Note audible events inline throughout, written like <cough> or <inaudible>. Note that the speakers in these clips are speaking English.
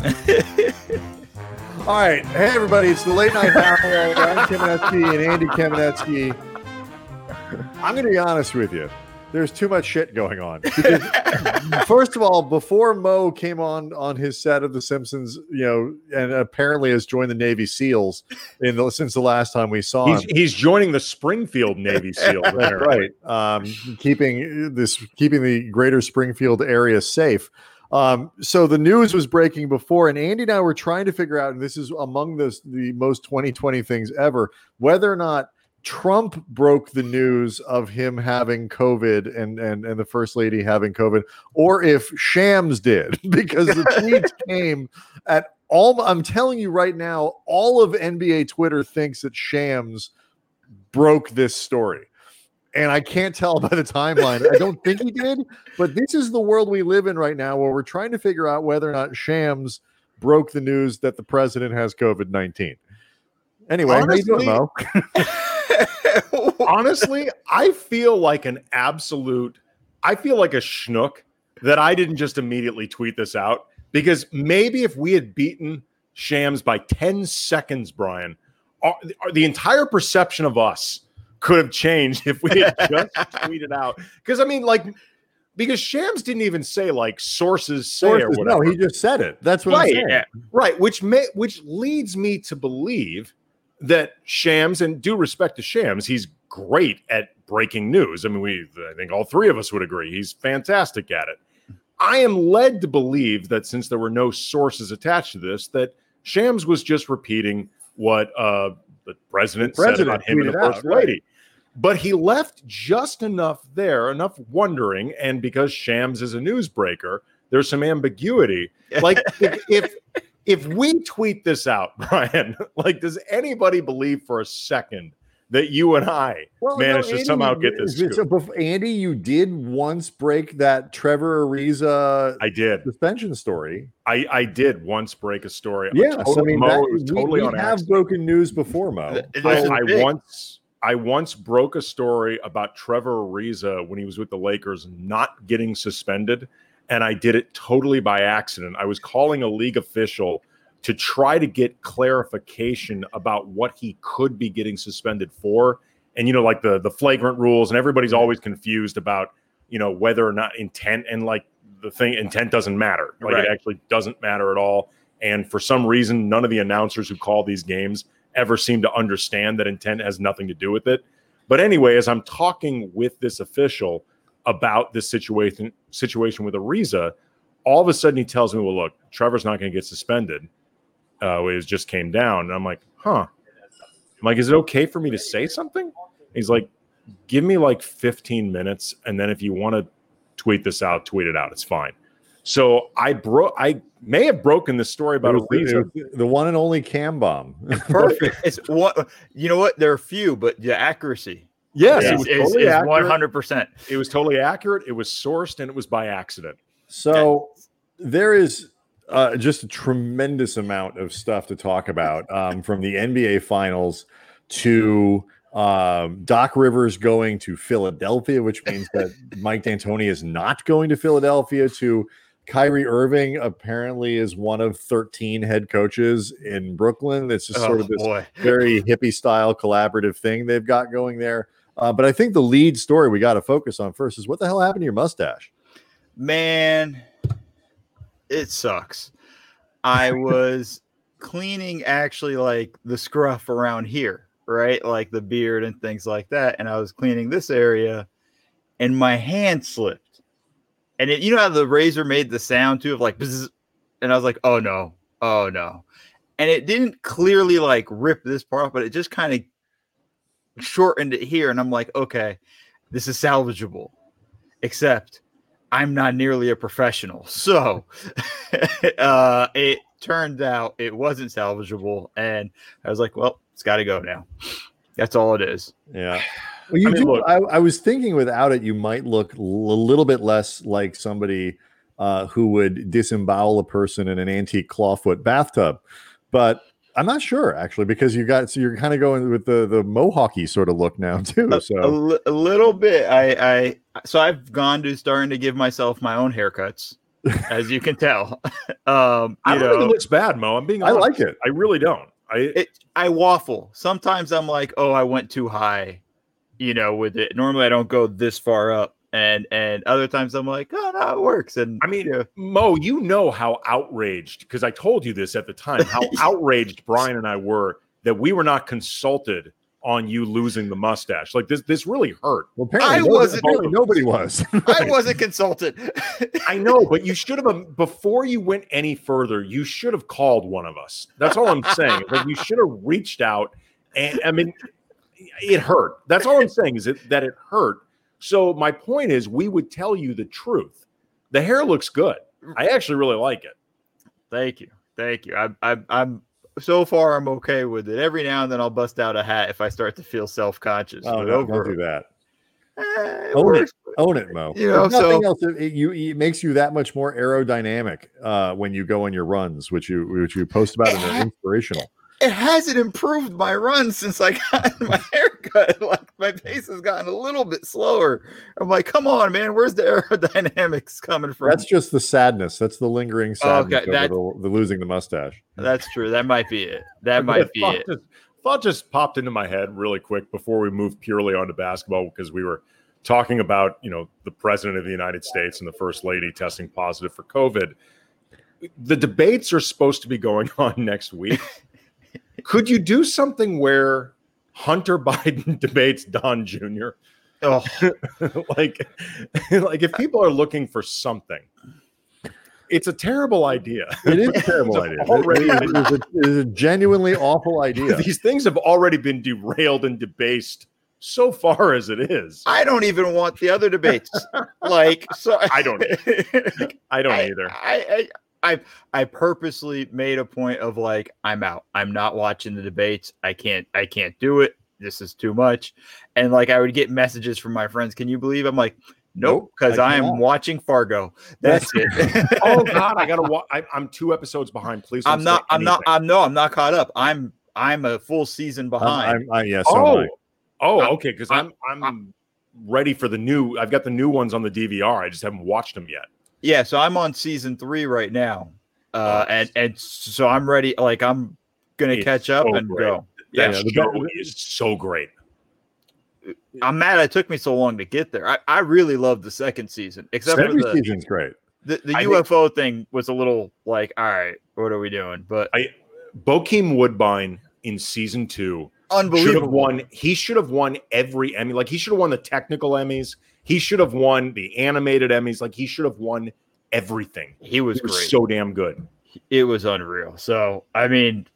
<laughs> All right. Hey, everybody. It's the late night hour. Ryan Kamenetzky and Andy Kamenetzky. I'm going to be honest with you. There's too much shit going on. Because, <laughs> first of all, before Mo came on on his set of The Simpsons, you know, and apparently has joined the Navy SEALs in the, since the last time we saw He's, him. he's joining the Springfield Navy SEAL. <laughs> Right. Um, keeping this, keeping the greater Springfield area safe. Um, so the news was breaking before, and Andy and I were trying to figure out, and this is among the the most 2020 things ever, whether or not Trump broke the news of him having COVID and and and the first lady having COVID, or if Shams did, <laughs> because the <laughs> tweets came at all. I'm telling you right now, all of NBA Twitter thinks that Shams broke this story. And I can't tell <laughs> by the timeline. I don't think he <laughs> did, but this is the world we live in right now where we're trying to figure out whether or not Shams broke the news that the president has COVID 19. Anyway, you doing, Mo? <laughs> Honestly, I feel like an absolute, I feel like a schnook that I didn't just immediately tweet this out because maybe if we had beaten Shams by 10 seconds, Brian, the entire perception of us could have changed if we had <laughs> just tweeted out. Because I mean, like, because Shams didn't even say like sources say or whatever. no, he just said it. That's what I'm right, saying. yeah, right. Which may which leads me to believe that Shams, and due respect to Shams, he's great at breaking news. I mean, we I think all three of us would agree he's fantastic at it. I am led to believe that since there were no sources attached to this, that Shams was just repeating what uh, the president, The president said about him and the tweeted out, first right. But he left just enough there, enough wondering, and because Shams is a newsbreaker, there's some ambiguity. Like <laughs> if, if if we tweet this out, <laughs> Brian, like does anybody believe for a second that you and I Well, no, managed to somehow get this? So, scoop? bef- Andy, you did once break that Trevor Ariza I did. suspension story. I I did once break a story. Yeah, Total- so I mean, Mo, that, we- totally we, on have accident. broken news before, Mo. I, I once I once broke a story about Trevor Ariza when he was with the Lakers not getting suspended, and I did it totally by accident. I was calling a league official to try to get clarification about what he could be getting suspended for, and you know, like the the flagrant rules, and everybody's mm-hmm. always confused about you know whether or not intent and like the thing intent doesn't matter. Like Right. it actually doesn't matter at all. And for some reason, none of the announcers who call these games ever seem to understand that intent has nothing to do with it. But anyway, as I'm talking with this official about this situation situation with Ariza, all of a sudden he tells me, "Well, look, Trevor's not going to get suspended. Uh, it just came down." And I'm like, "Huh." I'm like, "Is it okay for me to say something?" He's like, "Give me like 15 minutes, and then if you want to tweet this out, tweet it out. It's fine." So I broke. I may have broken the story about It the- Ariza. it was the one and only cam bomb. <laughs> Perfect. it's what you know. What there are few, but the accuracy Yes, is, it was is, totally 100%. It was totally accurate. It was sourced, and it was by accident. So there is uh, just a tremendous amount of stuff to talk about um, from the NBA Finals to um, Doc Rivers going to Philadelphia, which means that Mike D'Antoni is not going to Philadelphia. To Kyrie Irving apparently is one of 13 head coaches in Brooklyn. It's just sort Oh, of this boy. very hippie style collaborative thing they've got going there. Uh, but I think the lead story we got to focus on first is what the hell happened to your mustache? Man, it sucks. I was <laughs> cleaning actually like the scruff around here, right? Like the beard and things like that. And I was cleaning this area and my hand slipped. And it, you know how the razor made the sound too of like, and I was like, oh no, oh no. And it didn't clearly like rip this part off, but it just kind of shortened it here. And I'm like, okay, this is salvageable. Except I'm not nearly a professional. <laughs> So <laughs> uh, it turned out it wasn't salvageable. And I was like, well, it's got to go now. That's all it is. Yeah. Well, you I mean, do. look- I, I was thinking without it, you might look a little bit less like somebody uh, who would disembowel a person in an antique clawfoot bathtub. But I'm not sure actually because you got so you're kind of going with the the mohawky sort of look now too. So a little bit. I, I so I've gone to starting to give myself my own haircuts. as you can tell. <laughs> um, I don't think know, it looks bad, Mo. I'm being I like it. I really don't. I it, I waffle. Sometimes I'm like, oh, I went too high, you know, with it. Normally I don't go this far up. And and other times I'm like, oh no, it works. And I mean, yeah. Mo, you know how outraged, because I told you this at the time, how <laughs> outraged Brian and I were that we were not consulted on you losing the mustache. Like this, this really hurt. Well, apparently, I nobody, wasn't- apparently nobody was. I <laughs> wasn't consulted. <laughs> I know, but you should have um, before you went any further. You should have called one of us. That's all I'm saying. Like you should have reached out, and I mean, it hurt. That's all I'm saying is it, that it hurt. So my point is, we would tell you the truth. The hair looks good. I actually really like it. Thank you. Thank you. I, I, I'm so far I'm okay with it. Every now and then I'll bust out a hat if I start to feel self conscious. oh, no, don't do that. Eh, Own it. Own it, Mo. You know, so- else, it, you it makes you that much more aerodynamic uh, when you go on your runs, which you which you post about and they're <laughs> inspirational. It hasn't improved my run since I got <laughs> my haircut. Like my pace has gotten a little bit slower. I'm like, come on, man, where's the <laughs> aerodynamics coming from? That's just the sadness. That's the lingering sadness Okay, that- over the, the losing the mustache. That's true. That might be it. That <laughs> might be thought it. Just, thought just popped into my head really quick before we moved purely onto basketball because we were talking about you know the president of the United States and the first lady testing positive for COVID. The debates are supposed to be going on next week. Could you do something where Hunter <laughs> Biden debates Don Jr.? Oh, <laughs> like, <laughs> like if people are looking for something, it's a terrible idea. It is a terrible It's idea. already- it, is a, it is a genuinely awful idea. These things have already been derailed and debased so far as it is. I don't even want the other debates. like, so I don't. I don't I, either. I, I, I, I purposely made a point of like, I'm out. I'm not watching the debates. I can't. I can't do it. This is too much. And like, I would get messages from my friends. Can you believe? I'm like, nope, because I I, am watching Fargo. That's it. <laughs> oh God, I gotta. <laughs> Wa- I, I'm two episodes behind. Please. I'm not. I'm not. I'm no. I'm not caught up. I'm. I'm a full season behind. I'm, I'm, I, yeah, so am oh, oh, I'm- okay. Because I'm. I'm ready for the new. I've got the new ones on the DVR. I just haven't watched them yet. Yeah, so I'm on season three right now, uh, and and so I'm ready. Like I'm gonna It's catch up so and great. go. That Yeah, the show better- is so great. I'm mad it took me so long to get there. I, I really loved the second season, except for Every the season's great. the, the I think- UFO thing was a little like, all right, what are we doing? But I, Bokeem Woodbine in season two should have unbelievable. won. He should have won every Emmy. Like he should have won the technical Emmys. He should have won the animated Emmys. Like he should have won everything. He was He was great. so damn good. it was unreal. So I mean,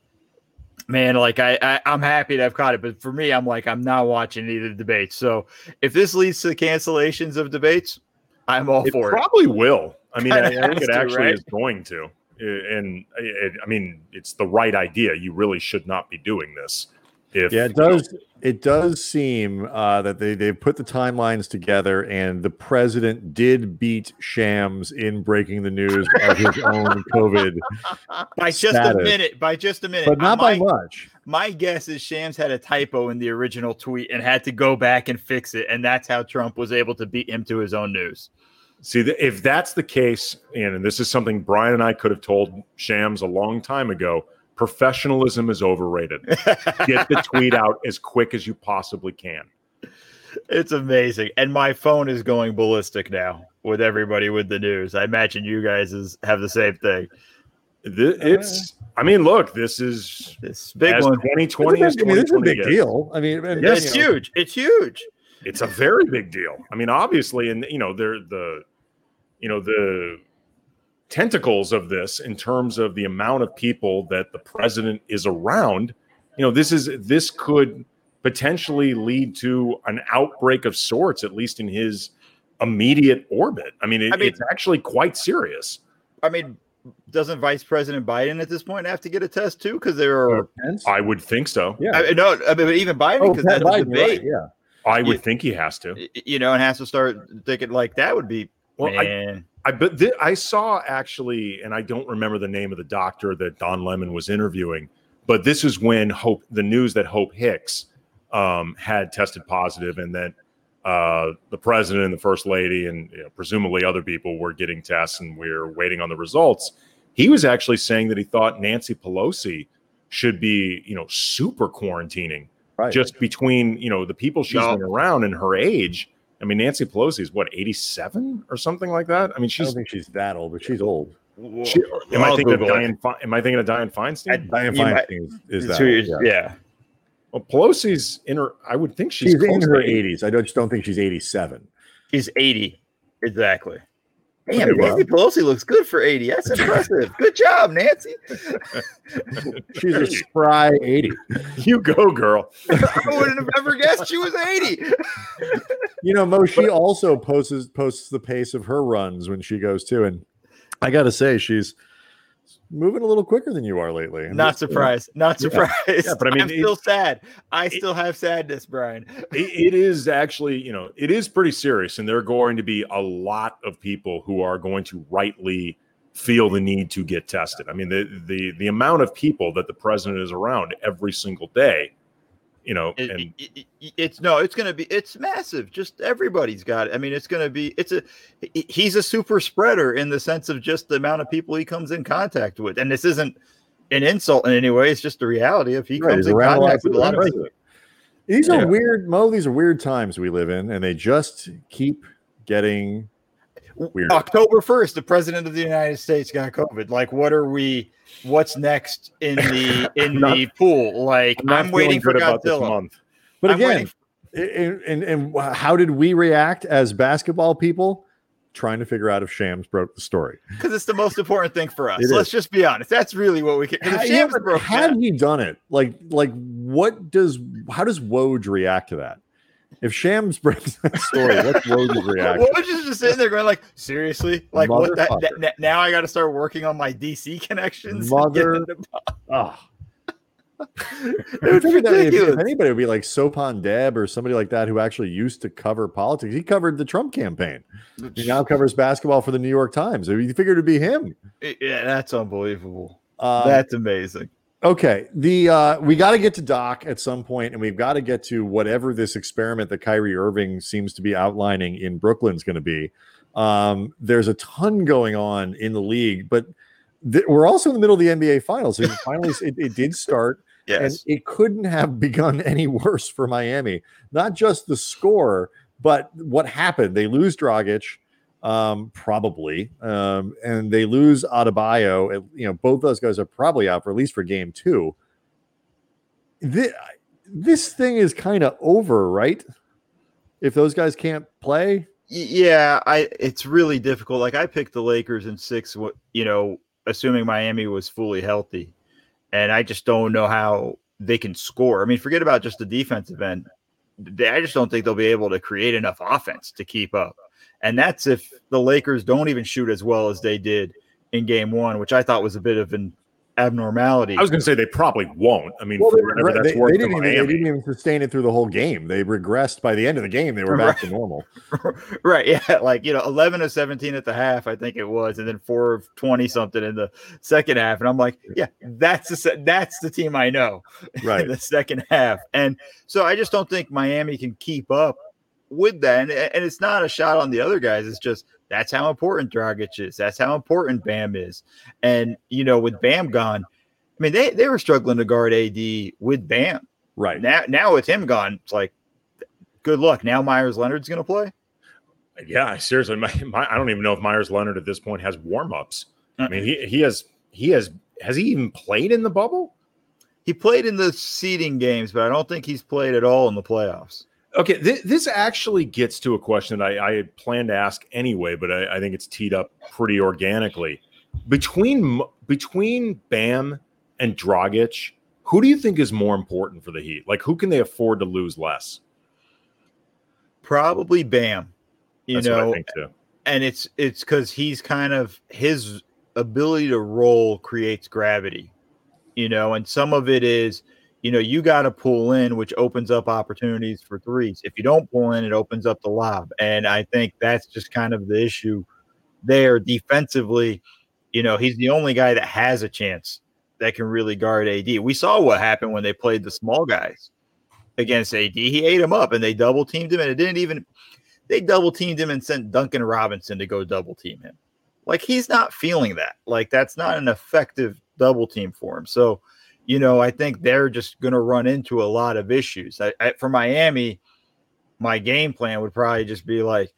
man, like I, I I'm happy to have caught it, but for me, I'm like I'm not watching either debates. So if this leads to cancellations of debates, I'm all It for it. probably will. I mean, <laughs> I, I think it to, actually right? is going to. And it, I mean, it's the right idea. You really should not be doing this. If Yeah, it does. It does seem uh, that they they put the timelines together, and the president did beat Shams in breaking the news of his own COVID, <laughs> by just a minute. By just a minute. but not by my, much. my guess is Shams had a typo in the original tweet and had to go back and fix it, and that's how Trump was able to beat him to his own news. See, if that's the case, and, and this is something Brian and I could have told Shams a long time ago, professionalism is overrated. <laughs> Get the tweet out as quick as you possibly can. It's amazing. And my phone is going ballistic now with everybody with the news. I imagine you guys is, have the same thing. Th- It's, I mean, look, this is This big one. 2020 as It's a big- I mean, it's a big gets. deal. I mean, and, Yes, it's you know, huge. It's huge. It's a very big deal. I mean, obviously, and you know, they're the, you know, the tentacles of this in terms of the amount of people that the president is around. You know, this is this could potentially lead to an outbreak of sorts, at least in his immediate orbit. I mean, it, I mean- it's actually quite serious. I mean, doesn't Vice President Biden at this point have to get a test too? Because there are, uh, Pence? I would think so. yeah. I, no, I mean, but even Biden, oh, because Pat that's Biden, you're right, debate, Yeah. I would You- think he has to. you know, and has to start thinking like that would be, Well, I, man. I but th- I saw actually, and I don't remember the name of the doctor that Don Lemon was interviewing, but this is when Hope, the news that Hope Hicks um, had tested positive, and that uh, the president and the first lady, and you know, presumably other people were getting tests, and we are waiting on the results. He was actually saying that he thought Nancy Pelosi should be, you know, super quarantining Right. just between you know the people she's No. been around and her age. I mean, Nancy Pelosi is what eighty seven or something like that. I mean, I she's. don't think she's that old, but she's old. she- am I thinking of Google it. Diane? Fe- Am I thinking of Dianne Feinstein? Diane You might- Feinstein is, is that. who old, you- yeah. yeah. well, Pelosi's in her. I would think she's, She's, in her to 80. 80s. I don't, just don't think she's 87. She's 80. Exactly. Okay, Damn, well. Nancy Pelosi looks good for 80. That's impressive. <laughs> good job, Nancy. <laughs> She's a spry 80. <laughs> You go, girl. I wouldn't have ever guessed she was 80. You know, Mo, she also posts posts the pace of her runs when she goes too. And I got to say, she's moving a little quicker than you are lately. I'm Not just- surprised. Not surprised. Yeah, but I mean, I'm it- still sad. I still have sadness, Brian. It- it is actually, you know, it is pretty serious, and there are going to be a lot of people who are going to rightly feel the need to get tested. I mean, the the the amount of people that the president is around every single day, you know, It- and it- it- it's no, it's going to be, it's massive. Just everybody's got it. I mean, it's going to be, it's a, he's a super spreader in the sense of just the amount of people he comes in contact with. And this isn't an insult in any way. It's just the reality of he Right, comes in around a lot contact with a lot of people. people. These Yeah. are weird, Mo. These are weird times we live in, and they just keep getting weird. October 1st, the president of the United States got COVID. Like, what are we, what's next in the, <laughs> in not- the pool? Like, I'm, I'm, waiting for feeling about this Godzilla. month. But I'm again, and, and, and how did we react as basketball people? Trying to figure out if Shams broke the story. because it's the most important thing for us. It Let's is. just be honest. That's really what we can. Had- Shams broke had that- he done it, like like what does how does Woj react to that? If Shams breaks <laughs> that story, what's Woj's <laughs> reaction? What was just sitting there going like, seriously? Like what that, that- now I got to start working on my DC connections. Mother- into- <laughs> Oh, It's I figured that if, if anybody would be like Sopan Deb or somebody like that who actually used to cover politics. He covered the Trump campaign. He now covers basketball for the New York Times. You figured it'd be him. Yeah, that's unbelievable. Um, that's amazing. Okay, the uh, we got to get to Doc at some point, and we've got to get to whatever this experiment that Kyrie Irving seems to be outlining in Brooklyn's going to be. Um, there's a ton going on in the league, but th- we're also in the middle of the NBA Finals. It finally, <laughs> it, it did start, and it couldn't have <laughs> begun any worse for Miami. Not just the score, but what happened. They lose Dragic, um, probably, um, and they lose Adebayo. You know, both those guys are probably out for at least for game two. This, this thing is kind of over, right? If those guys can't play, yeah, I it's really difficult. Like I picked the Lakers in six, you know, assuming Miami was fully healthy, and I just don't know how they can score. I mean, forget about just the defensive end. I just don't think they'll be able to create enough offense to keep up. And that's if the Lakers don't even shoot as well as they did in game one, which I thought was a bit of an abnormality. I was going to say they probably won't. I mean, well, for they, whatever regre- that's they- worth they didn't even, they didn't even sustain it through the whole game. They regressed by the end of the game. They were back to normal. <laughs> right. Yeah. <laughs> Like, you know, 11 of 17 at the half, I think it was, and then four of 20 something in the second half. And I'm like, yeah, that's the, that's the team I know <laughs> Right. in the second half. And so I just don't think Miami can keep up with that. And, and it's not a shot on the other guys. It's just that's how important Dragic is. That's how important Bam is. And, you know, with Bam gone, I mean, they, they were struggling to guard AD with Bam. Right. Now, now with him gone, it's like, good luck. Now Meyers Leonard's going to play. Yeah, seriously, my, my, I don't even know if Meyers Leonard at this point has warm ups. I Uh-uh. mean, he he has he has has he even played in the bubble? He played in the seeding games, but I don't think he's played at all in the playoffs. Okay, th- this actually gets to a question that I, I had planned to ask anyway, but I, I think it's teed up pretty organically. Between between Bam and Dragic, who do you think is more important for the Heat? Like, who can they afford to lose less? Probably Bam. You That's know, I think too. and it's it's because he's kind of his ability to roll creates gravity, you know, and some of it is, you know, you got to pull in, which opens up opportunities for threes. If you don't pull in, it opens up the lob, and I think that's just kind of the issue there defensively. You know, he's the only guy that has a chance that can really guard AD. We saw what happened when they played the small guys. against AD. He ate him up and they double teamed him, and it didn't even they double teamed him and sent Duncan Robinson to go double team him. Like he's not feeling that. Like that's not an effective double team for him. So, you know, I think they're just going to run into a lot of issues. I, I, for Miami, my game plan would probably just be like,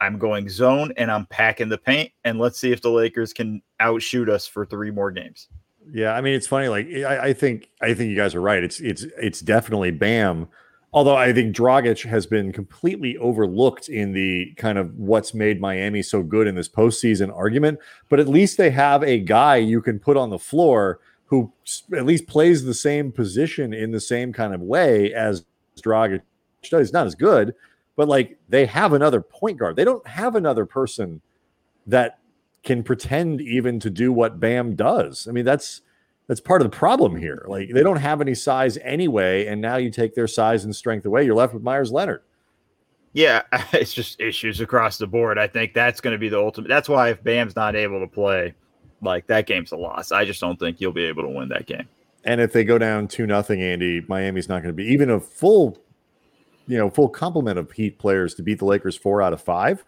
I'm going zone and I'm packing the paint, and let's see if the Lakers can outshoot us for three more games. Yeah, I mean it's funny. Like I, I think I think you guys are right. It's it's it's definitely Bam. Although I think Dragic has been completely overlooked in the kind of what's made Miami so good in this postseason argument. But at least they have a guy you can put on the floor who at least plays the same position in the same kind of way as Dragic does. Not as good, but like they have another point guard. They don't have another person that can pretend even to do what Bam does. I mean, that's that's part of the problem here. Like they don't have any size anyway, and now you take their size and strength away, you're left with Meyers Leonard. Yeah, <laughs> it's just issues across the board. I think that's going to be the ultimate. That's why if Bam's not able to play, like that game's a loss. I just don't think you'll be able to win that game. And if they go down two nothing, Andy, Miami's not going to be even a full, you know, full complement of Heat players to beat the Lakers four out of five.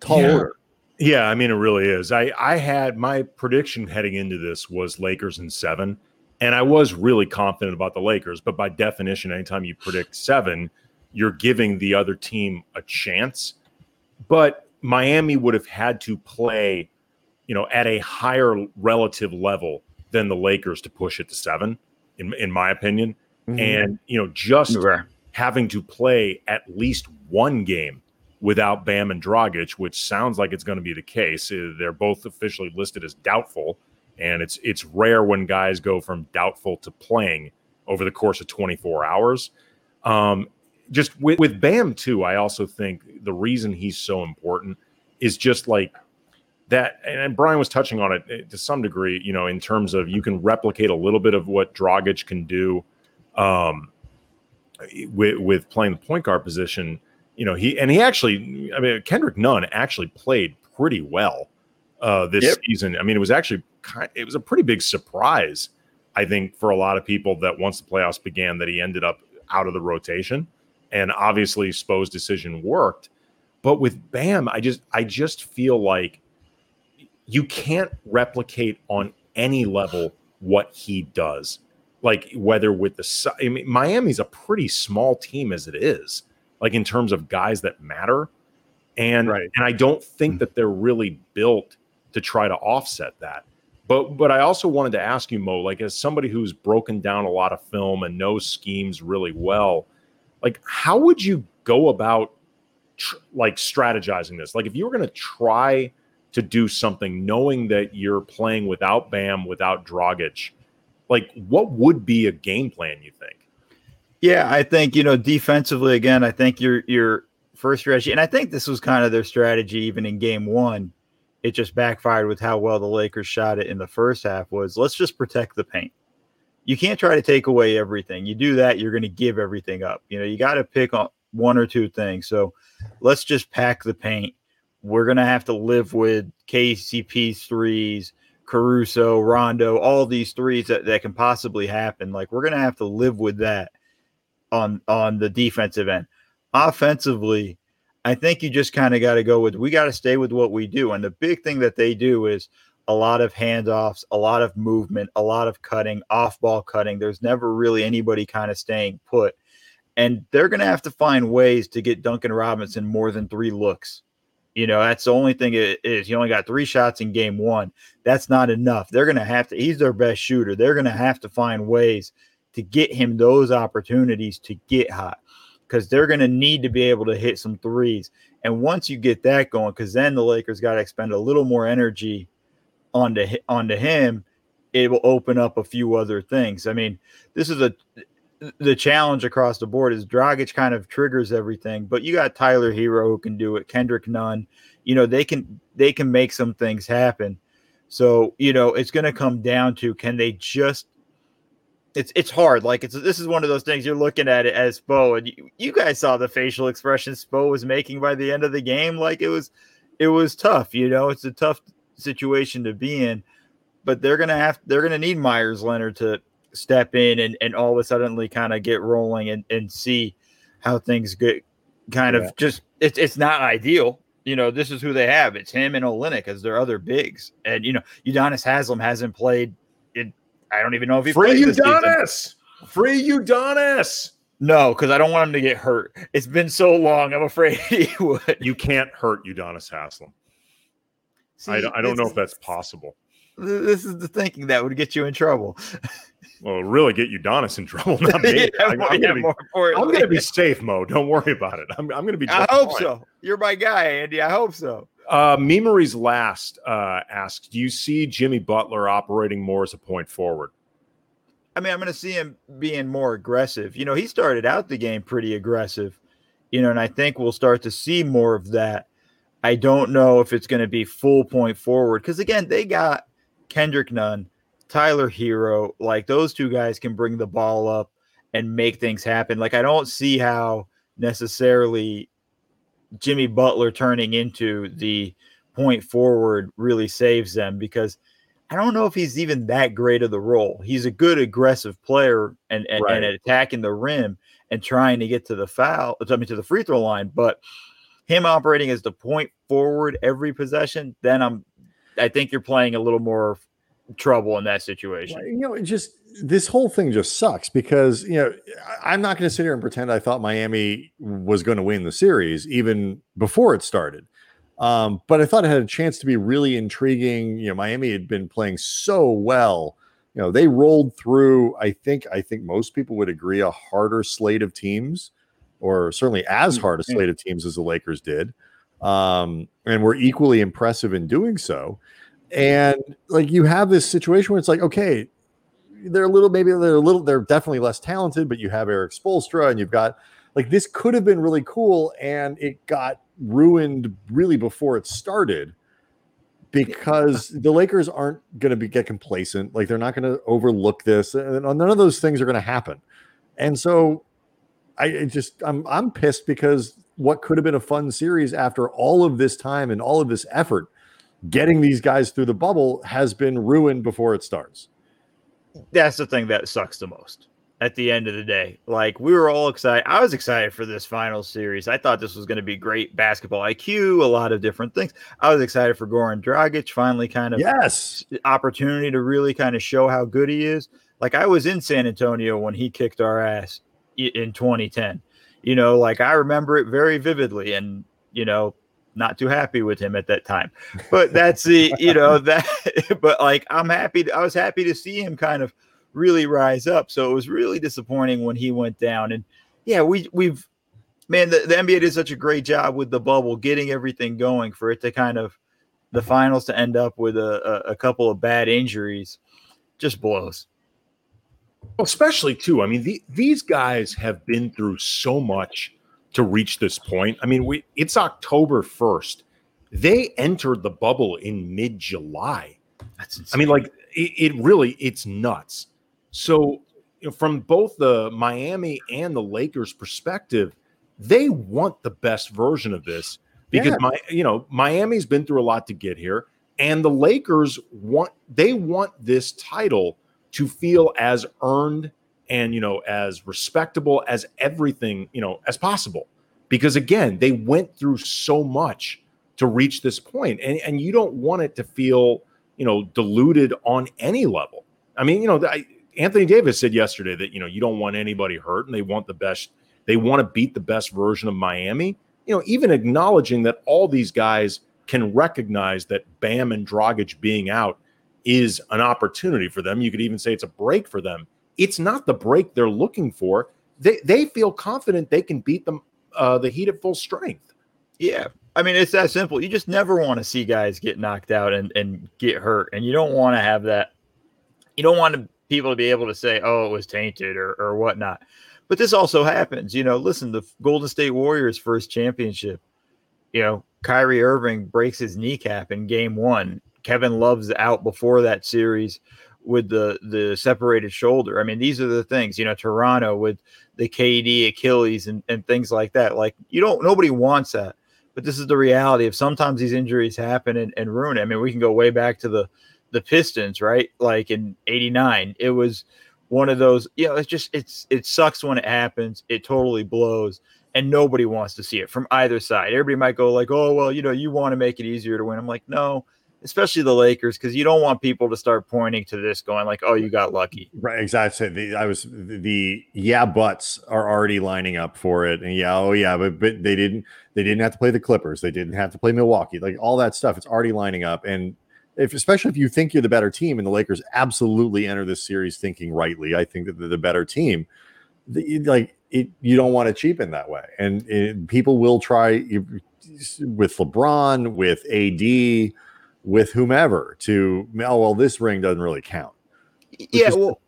Tall yeah. order. Yeah, I mean it really is. I I had my prediction heading into this was Lakers in 7 and I was really confident about the Lakers, but by definition anytime you predict 7, you're giving the other team a chance. But Miami would have had to play, you know, at a higher relative level than the Lakers to push it to 7 in in my opinion. Mm-hmm. And, you know, just having to play at least one game without Bam and Dragic, which sounds like it's going to be the case. Uh, they're both officially listed as doubtful, and it's it's rare when guys go from doubtful to playing over the course of 24 hours. Um, just with, with Bam too, I also think the reason he's so important is just like that. And Brian was touching on it uh, to some degree, you know, in terms of you can replicate a little bit of what Dragic can do um, with, with playing the point guard position you know, he and he actually, I mean, Kendrick Nunn actually played pretty well uh, this yep. season. I mean, it was actually kind, it was a pretty big surprise, I think, for a lot of people that once the playoffs began, that he ended up out of the rotation. And obviously, Spo's decision worked. But with Bam, I just I just feel like you can't replicate on any level what he does. Like whether with the I mean, Miami's a pretty small team as it is like in terms of guys that matter. And right. and I don't think mm. that they're really built to try to offset that. But but I also wanted to ask you, Mo, like as somebody who's broken down a lot of film and knows schemes really well, like how would you go about tr- like strategizing this? Like if you were going to try to do something, knowing that you're playing without Bam, without Dragic, like what would be a game plan? You think? Yeah, I think you know defensively again. I think your your first strategy, and I think this was kind of their strategy even in Game One. It just backfired with how well the Lakers shot it in the first half. Was let's just protect the paint. You can't try to take away everything. You do that, you're going to give everything up. You know, you got to pick on one or two things. So let's just pack the paint. We're going to have to live with KCP's threes, Caruso, Rondo, all these threes that, that can possibly happen. Like we're going to have to live with that on on the defensive end. Offensively, I think you just kind of got to go with we got to stay with what we do. And the big thing that they do is a lot of handoffs, a lot of movement, a lot of cutting, off ball cutting. There's never really anybody kind of staying put. And they're going to have to find ways to get Duncan Robinson more than three looks. You know, that's the only thing it is. He only got three shots in game one. That's not enough. They're going to have to, he's their best shooter. They're going to have to find ways to get him those opportunities to get hot because they're going to need to be able to hit some threes. And once you get that going, because then the Lakers got to expend a little more energy onto onto him, it will open up a few other things. I mean, this is a the challenge across the board is Dragic kind of triggers everything, but you got Tyler Herro who can do it, Kendrick Nunn, you know, they can they can make some things happen. So, you know, it's going to come down to can they just it's it's hard. Like it's this is one of those things you're looking at it as Spo, and you, you guys saw the facial expression Spo was making by the end of the game. Like it was, it was tough. You know, it's a tough situation to be in, but they're gonna have they're gonna need Meyers Leonard to step in and, and all of a suddenly kind of get rolling and, and see how things get kind Yeah. of just it's it's not ideal. You know, this is who they have. It's him and Olynyk as their other bigs. And you know, Udonis Haslem hasn't played it. I don't even know if he Free. Udonis. Free Udonis. No, because I don't want him to get hurt. It's been so long. I'm afraid <laughs> he would. You can't hurt Udonis Haslem. I, See, don't- I don't know if that's possible. This is the thinking that would get you in trouble. <laughs> Well, it'll really get Udonis in trouble, not me. Yeah, I, am more- gonna, be, I'm importantly. gonna be safe, Mo. Don't worry about it. I'm, I'm gonna be. I hope fine. so. You're my guy, Andy. I hope so. Uh, Memory's last uh, asks, "Do you see Jimmy Butler operating more as a point forward?" I mean, I'm going to see him being more aggressive. You know, he started out the game pretty aggressive, you know, and I think we'll start to see more of that. I don't know if it's going to be full point forward because, again, they got Kendrick Nunn, Tyler Herro. Like those two guys can bring the ball up and make things happen. Like, I don't see how necessarily Jimmy Butler turning into the point forward really saves them because I don't know if he's even that great of the role. He's a good aggressive player and and, Right. and attacking the rim and trying to get to the foul, I mean to the free throw line, but him operating as the point forward every possession, then I'm I think you're playing a little more trouble in that situation. you know, it just this whole thing just sucks because you know I'm not going to sit here and pretend I thought Miami was going to win the series even before it started. Um, but I thought it had a chance to be really intriguing. You know, Miami had been playing so well. You know, they rolled through. I think I think most people would agree a harder slate of teams, or certainly as hard a Mhm. slate of teams as the Lakers did, um, and were equally impressive in doing so. And like you have this situation where it's like, okay, they're a little maybe they're a little they're definitely less talented, but you have Erik Spoelstra and you've got like this could have been really cool, and it got ruined really before it started because the Lakers aren't going to be get complacent. Like they're not going to overlook this, and none of those things are going to happen. And so, I just I'm I'm pissed because what could have been a fun series after all of this time and all of this effort getting these guys through the bubble has been ruined before it starts. That's the thing that sucks the most at the end of the day. Like we were all excited. I was excited for this final series. I thought this was going to be great basketball IQ, a lot of different things. I was excited for Goran Dragic finally kind of Yes. opportunity to really kind of show how good he is. Like I was in San Antonio when he kicked our ass in 2010. You know, like I remember it very vividly and, you know, not too happy with him at that time. But that's the, you know, <laughs> that <laughs> but like I'm happy I was happy to see him kind of really rise up. So it was really disappointing when he went down and yeah, we we've man, the, the NBA did such a great job with the bubble getting everything going for it to kind of the finals to end up with a, a, a couple of bad injuries just blows. Well, especially too. I mean, the, these guys have been through so much to reach this point. I mean, we it's October first. They entered the bubble in mid July. That's I mean, like it, it really it's nuts. So, you know, from both the Miami and the Lakers' perspective, they want the best version of this because Yeah. my you know Miami's been through a lot to get here, and the Lakers want they want this title to feel as earned and you know as respectable as everything you know as possible. Because again they went through so much to reach this point and, and you don't want it to feel you know diluted on any level. I mean you know I, anthony davis said yesterday that you know you don't want anybody hurt and they want the best they want to beat the best version of miami. You know even acknowledging that all these guys can recognize that bam and Dragic being out is an opportunity for them. You could even say it's a break for them it's not the break they're looking for they they feel confident they can beat them uh, the heat at full strength yeah. I mean, it's that simple. You just never want to see guys get knocked out and, and get hurt. And you don't want to have that. You don't want to, people to be able to say, oh, it was tainted or, or whatnot. But this also happens. You know, listen, the Golden State Warriors' first championship, you know, Kyrie Irving breaks his kneecap in game one. Kevin Love's out before that series with the the separated shoulder. I mean, these are the things, you know, Toronto with the KD Achilles and, and things like that. Like you don't nobody wants that. But this is the reality of sometimes these injuries happen and, and ruin it. I mean, we can go way back to the the Pistons, right? Like in 89, it was one of those. You know, it's just it's it sucks when it happens. It totally blows, and nobody wants to see it from either side. Everybody might go like, "Oh, well, you know, you want to make it easier to win." I'm like, no, especially the Lakers, because you don't want people to start pointing to this, going like, "Oh, you got lucky." Right, exactly. The, I was the, yeah buts are already lining up for it, and yeah, oh yeah, but but they didn't they didn't have to play the Clippers, they didn't have to play Milwaukee, like all that stuff. It's already lining up, and if especially if you think you're the better team, and the Lakers absolutely enter this series thinking rightly, I think that they're the better team. The, like it, you don't want to cheapen that way, and it, people will try you, with LeBron, with AD with whomever to oh well this ring doesn't really count. Yeah well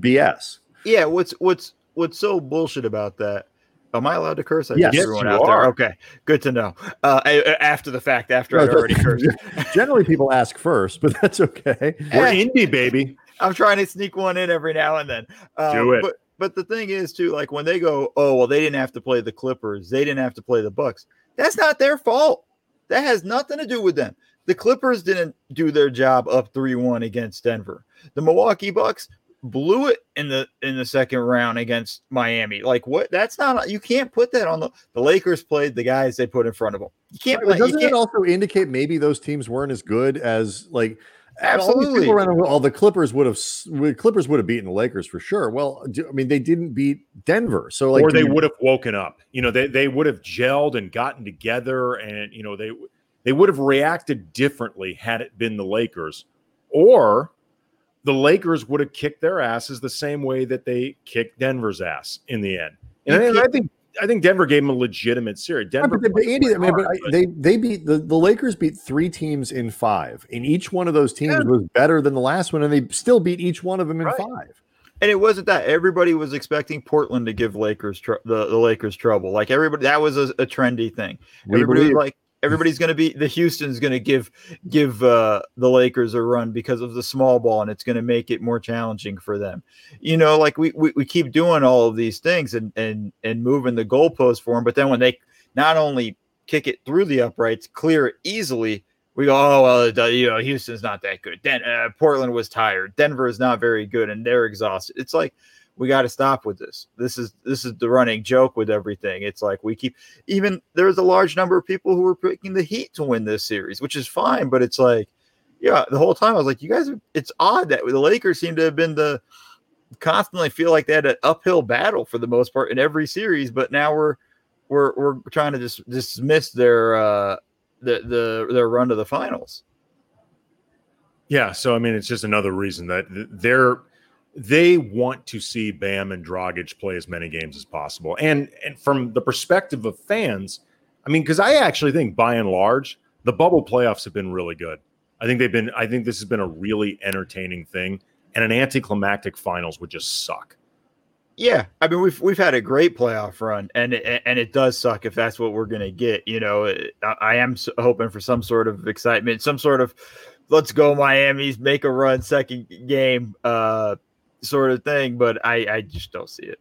bs yeah what's what's what's so bullshit about that am i allowed to curse? I yes, yes you out are. there okay good to know. Uh after the fact after i'd already cursed. <laughs> generally people ask first but that's okay. We're indie baby. I'm trying to sneak one in every now and then. Uh, do it. but but the thing is too like when they go oh well they didn't have to play the clippers they didn't have to play the bucks that's not their fault. That has nothing to do with them the Clippers didn't do their job up 3-1 against Denver. The Milwaukee Bucks blew it in the in the second round against Miami. Like what? That's not you can't put that on the the Lakers played the guys they put in front of them. You can't. Right, doesn't it also indicate maybe those teams weren't as good as like absolutely all, around, all the Clippers would have Clippers would have beaten the Lakers for sure. Well, I mean they didn't beat Denver, so like or they would have woken up. You know they they would have gelled and gotten together, and you know they they would have reacted differently had it been the Lakers, or the Lakers would have kicked their asses the same way that they kicked Denver's ass in the end. And I, I think I think Denver gave them a legitimate series. Denver, but, Andy, I mean, but I, they they beat the, the Lakers beat three teams in five, and each one of those teams yeah. was better than the last one, and they still beat each one of them in right. five. And it wasn't that everybody was expecting Portland to give Lakers tr- the, the Lakers trouble. Like everybody, that was a, a trendy thing. We everybody believe. was like, everybody's going to be the Houston's going to give give uh, the Lakers a run because of the small ball, and it's going to make it more challenging for them. You know, like we, we we keep doing all of these things and and and moving the goalpost for them, but then when they not only kick it through the uprights, clear it easily. We go, oh well, you know, Houston's not that good. Den- uh, Portland was tired. Denver is not very good, and they're exhausted. It's like we got to stop with this. This is this is the running joke with everything. It's like we keep even there's a large number of people who were picking the Heat to win this series, which is fine, but it's like yeah, the whole time I was like, you guys, it's odd that the Lakers seem to have been the constantly feel like they had an uphill battle for the most part in every series, but now we're we're we're trying to just dismiss their uh the the their run to the finals. Yeah, so I mean, it's just another reason that they're they want to see Bam and Dragic play as many games as possible. And and from the perspective of fans, I mean, because I actually think by and large, the bubble playoffs have been really good. I think they've been, I think this has been a really entertaining thing. And an anticlimactic finals would just suck. Yeah, I mean we've we've had a great playoff run, and it, and it does suck if that's what we're gonna get. You know, I am hoping for some sort of excitement, some sort of let's go Miami's make a run second game uh sort of thing, but I, I just don't see it.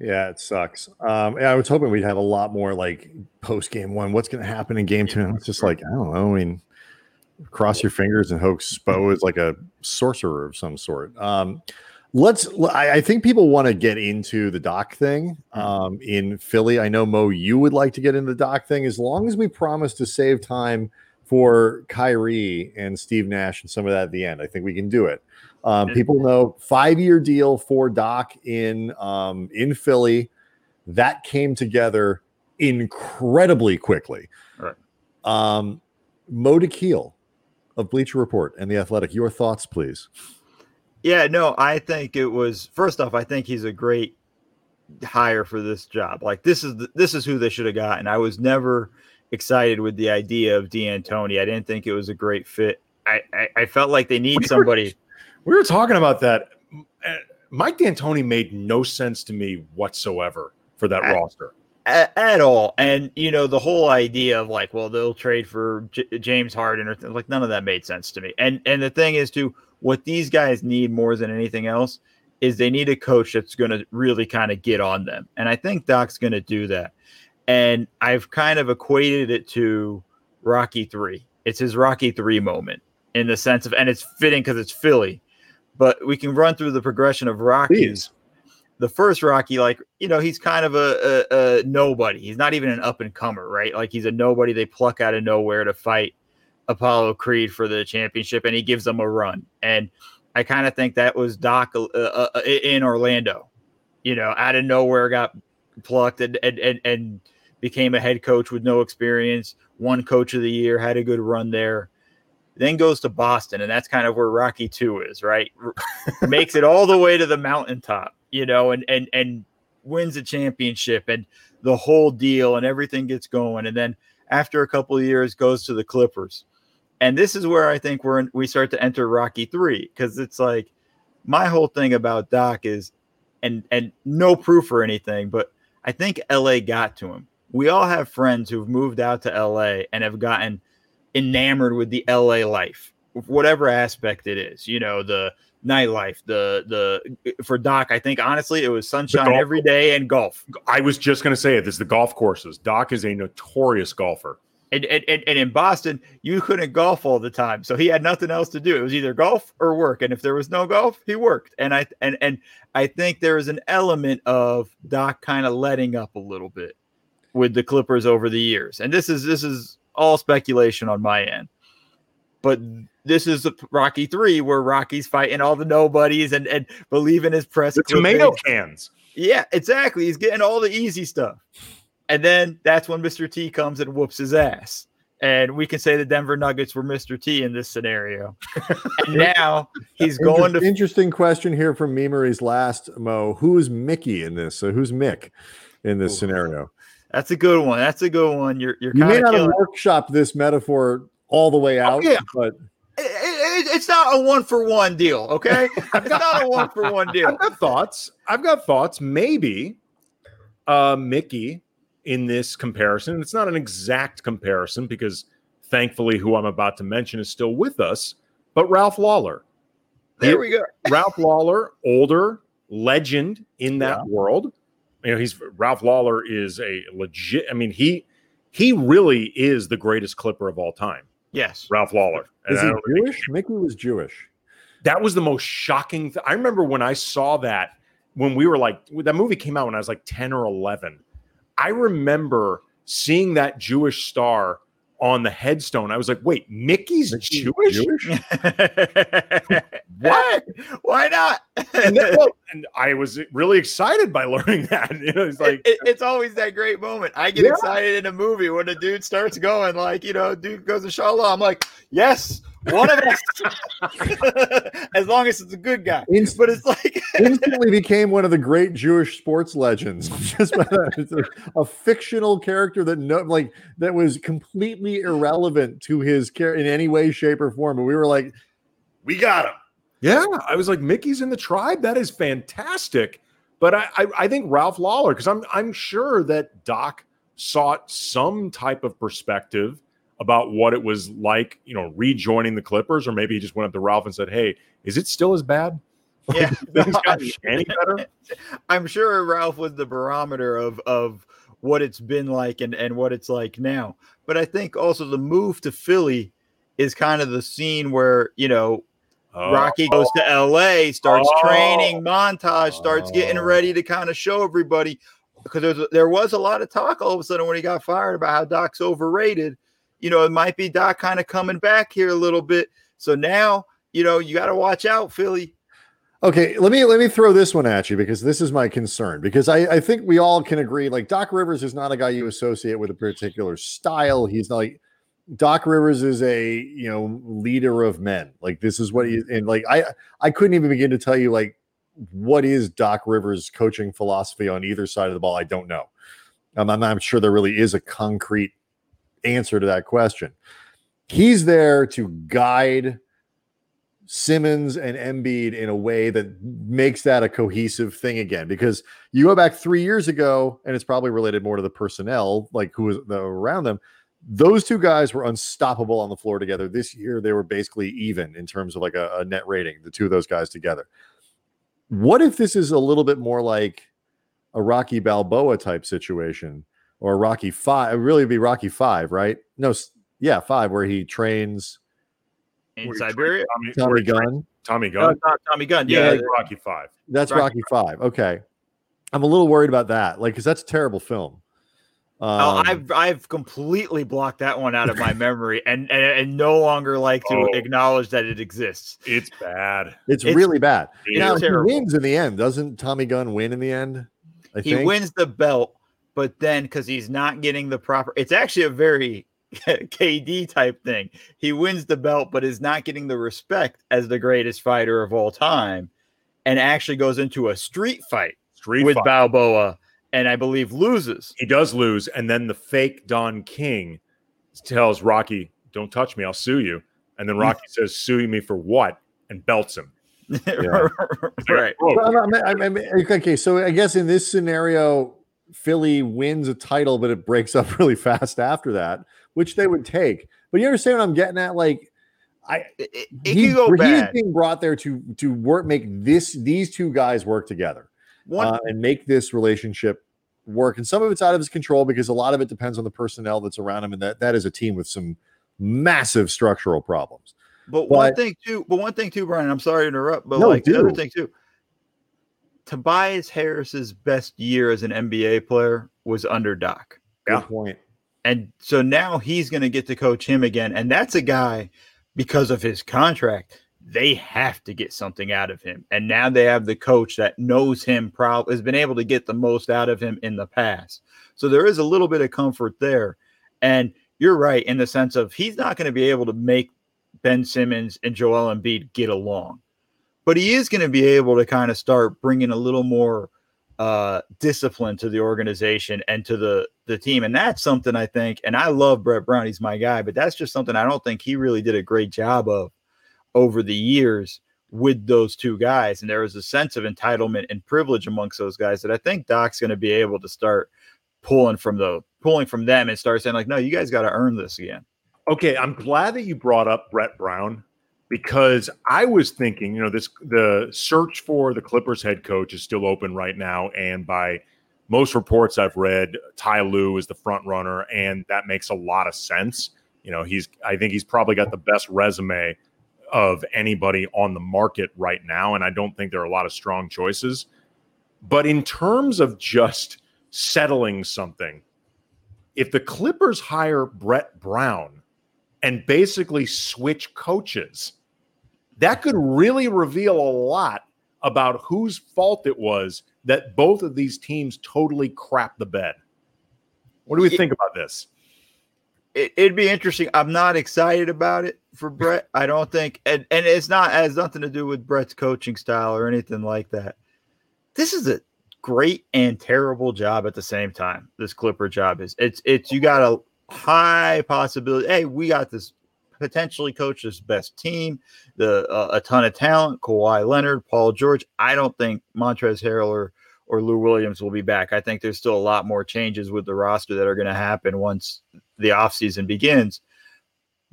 Yeah, it sucks. Um, I was hoping we'd have a lot more like post game one. What's going to happen in game two? And it's just like I don't know. I mean, cross your fingers and hope Spo is like a sorcerer of some sort. Um, let's. I, I think people want to get into the doc thing mm-hmm. um, in Philly. I know Mo, you would like to get into the doc thing as long as we promise to save time for Kyrie and Steve Nash and some of that at the end. I think we can do it. Um, people know five year deal for Doc in um, in Philly that came together incredibly quickly. Right. Um, Mo Dakhil of Bleacher Report and the Athletic, your thoughts, please. Yeah, no, I think it was first off. I think he's a great hire for this job. Like this is the, this is who they should have gotten. I was never excited with the idea of D'Antoni. I didn't think it was a great fit. I, I, I felt like they need somebody. We were talking about that. Uh, Mike D'Antoni made no sense to me whatsoever for that at, roster. At, at, all. And, you know, the whole idea of like, well, they'll trade for J- James Harden or th- like none of that made sense to me. And, and the thing is, too, what these guys need more than anything else is they need a coach that's going to really kind of get on them. And I think Doc's going to do that. And I've kind of equated it to Rocky 3. It's his Rocky 3 moment in the sense of, and it's fitting because it's Philly but we can run through the progression of Rocky. Please. The first Rocky, like you know, he's kind of a, a, a nobody. He's not even an up and comer, right? Like he's a nobody they pluck out of nowhere to fight Apollo Creed for the championship, and he gives them a run. And I kind of think that was Doc uh, uh, uh, in Orlando. You know, out of nowhere, got plucked and and and, and became a head coach with no experience. One coach of the year, had a good run there. Then goes to Boston, and that's kind of where Rocky Two is, right? <laughs> Makes it all the way to the mountaintop, you know, and and and wins a championship and the whole deal, and everything gets going. And then after a couple of years, goes to the Clippers, and this is where I think we're in, we start to enter Rocky Three because it's like my whole thing about Doc is, and and no proof or anything, but I think LA got to him. We all have friends who've moved out to LA and have gotten enamored with the LA life, whatever aspect it is. You know, the nightlife, the the for Doc, I think honestly it was sunshine golf. every day and golf. I was just going to say it. This is the golf courses. Doc is a notorious golfer. And, and, and, and in Boston, you couldn't golf all the time. So he had nothing else to do. It was either golf or work. And if there was no golf, he worked. And I and and I think there is an element of Doc kind of letting up a little bit with the Clippers over the years. And this is this is all speculation on my end. But this is the Rocky three where Rocky's fighting all the nobodies and, and believe in his press. The tomato cans. Yeah, exactly. He's getting all the easy stuff. And then that's when Mr. T comes and whoops his ass. And we can say the Denver Nuggets were Mr. T in this scenario. <laughs> and now he's going to interesting question here from Memory's last Mo. Who's Mickey in this? So who's Mick in this Ooh. scenario? That's a good one. That's a good one. You're you're You may kind not of have workshopped this metaphor all the way out, yeah. but it, it, it's not a one for one deal, okay? It's not a one for one <laughs> deal. I've got thoughts. I've got thoughts. Maybe uh, Mickey in this comparison. It's not an exact comparison because thankfully, who I'm about to mention is still with us. But Ralph Lawler, There we go. Ralph Lawler, older legend in that world. You know, he's Ralph Lawler is a legit. I mean, he he really is the greatest Clipper of all time. Yes. Ralph Lawler. And is I he don't think- Jewish? Mickey was Jewish. that was the most shocking thing. I remember when I saw that when we were like that movie came out when I was like 10 or 11. I remember seeing that Jewish star on the headstone. I was like, wait, Mickey's Mickey's Jewish? Jewish? what? <laughs> Why not? And, then, well, <laughs> and I was really excited by learning <laughs> that. You know, it's like It- it- it's always that great moment. I get Yeah. excited in a movie when a dude starts going like, you know, dude goes to Shalom. I'm like, yes, one of us. <laughs> as long as it's a good guy. Inst- But it's like, instantly became one of the great Jewish sports legends. <laughs> Just by that, it's a, a fictional character that no, like that was completely irrelevant to his care in any way, shape, or form. But we were like, we got him. Yeah, I was like, Mickey's in the tribe. That is fantastic. But I, I, I think Ralph Lawler, because I'm, I'm sure that Doc sought some type of perspective about what it was like, you know, rejoining the Clippers, or maybe he just went up to Ralph and said, "Hey, is it still as bad? <laughs> yeah, gotten <laughs> any better?" <laughs> I'm sure Ralph was the barometer of of what it's been like and and what it's like now. But I think also the move to Philly is kind of the scene where you know Oh, Rocky goes to LA, starts Oh. training, montage, starts getting Oh. ready to kind of show everybody because there's, there was a lot of talk all of a sudden when he got fired about how Doc's overrated. You know, it might be Doc kind of coming back here a little bit. So now, you know, you got to watch out, Philly. Okay, let me let me throw this one at you because this is my concern. Because I, I think we all can agree, like Doc Rivers is not a guy you associate with a particular style. He's not like Doc Rivers is a you know leader of men. Like this is what he and like I I couldn't even begin to tell you like what is Doc Rivers' coaching philosophy on either side of the ball. I don't know. Um, I'm not sure there really is a concrete answer to that question. He's there to guide Simmons and Embiid in a way that makes that a cohesive thing again. Because you go back three years ago, and it's probably related more to the personnel, like who was around them. Those two guys were unstoppable on the floor together. This year, they were basically even in terms of like a, a net rating. The two of those guys together. What if this is a little bit more like a Rocky Balboa type situation, or Rocky Five? It would really be Rocky Five, right? No, yeah, five, where he trains In Siberia, Tommy- Tommy where Gunn. Tommy Gunn. not Tommy Gunn. yeah, Yeah, Rocky Five. That's Rocky Rocky Five. Okay, I'm a little worried about that, like, because that's a terrible film. Oh, Um, I've I've completely blocked that one out of my <laughs> memory and, and and no longer like to Oh. acknowledge that it exists. It's bad. it's, it's- really bad. It Now is. he wins in the end, doesn't Tommy Gunn win in the end? I He think. wins the belt, but then because he's not getting the proper, it's actually a very <laughs> KD type thing. He wins the belt, but is not getting the respect as the greatest fighter of all time, and actually goes into a street fight Street with fight. Balboa, and I believe loses. he does lose, and then the fake Don King tells Rocky, "Don't touch me, I'll sue you." And then <laughs> Rocky says, "Sue me for what?" and belts him. <laughs> right. Oh, Well, I'm- I'm- I'm- I'm- okay, so I guess in this scenario, Philly wins a title, but it breaks up <laughs> really fast after that, which they would take. But you understand what I'm getting at? Like, I It, it, he- can go he's bad. being brought there to to work, make this these two guys work together One uh, and make this relationship work. And some of it's out of his control because a lot of it depends on the personnel that's around him, and that that is a team with some massive structural problems. But, one thing too, but one thing too, Brian, I'm sorry to interrupt, but No, like the other thing too, Tobias Harris's best year as an NBA player was under Doc. Yeah. Good point. And so now he's going to get to coach him again. And that's a guy because of his contract. They have to get something out of him. And now they have the coach that knows him, probably has been able to get the most out of him in the past. So there is a little bit of comfort there. And you're right in the sense of he's not going to be able to make Ben Simmons and Joel Embiid get along, but he is going to be able to kind of start bringing a little more uh, discipline to the organization and to the the team, and that's something I think. And I love Brett Brown; he's my guy, but that's just something I don't think he really did a great job of over the years with those two guys. And there was a sense of entitlement and privilege amongst those guys that I think Doc's going to be able to start pulling from the pulling from them and start saying like, no, you guys got to earn this again. Okay, I'm glad that you brought up Brett Brown because I was thinking, you know, this the search for the Clippers head coach is still open right now, and by most reports I've read, Ty Lue is the front runner, and that makes a lot of sense. You know, he's I think he's probably got the best resume of anybody on the market right now, and I don't think there are a lot of strong choices. But in terms of just settling something, if the Clippers hire Brett Brown and basically switch coaches, that could really reveal a lot about whose fault it was that both of these teams totally crapped the bed. What do we Yeah. think about this? it, it'd be interesting. I'm not excited about it for Brett. I don't think, and, and it's not has nothing to do with Brett's coaching style or anything like that. This is a great and terrible job at the same time. This Clipper job is. It's it's you got a high possibility. Hey, we got this potentially coach coach's best team, the uh, a ton of talent. Kawhi Leonard, Paul George. I don't think Montrez Harrell or, or Lou Williams will be back. I think there's still a lot more changes with the roster that are going to happen once the offseason begins.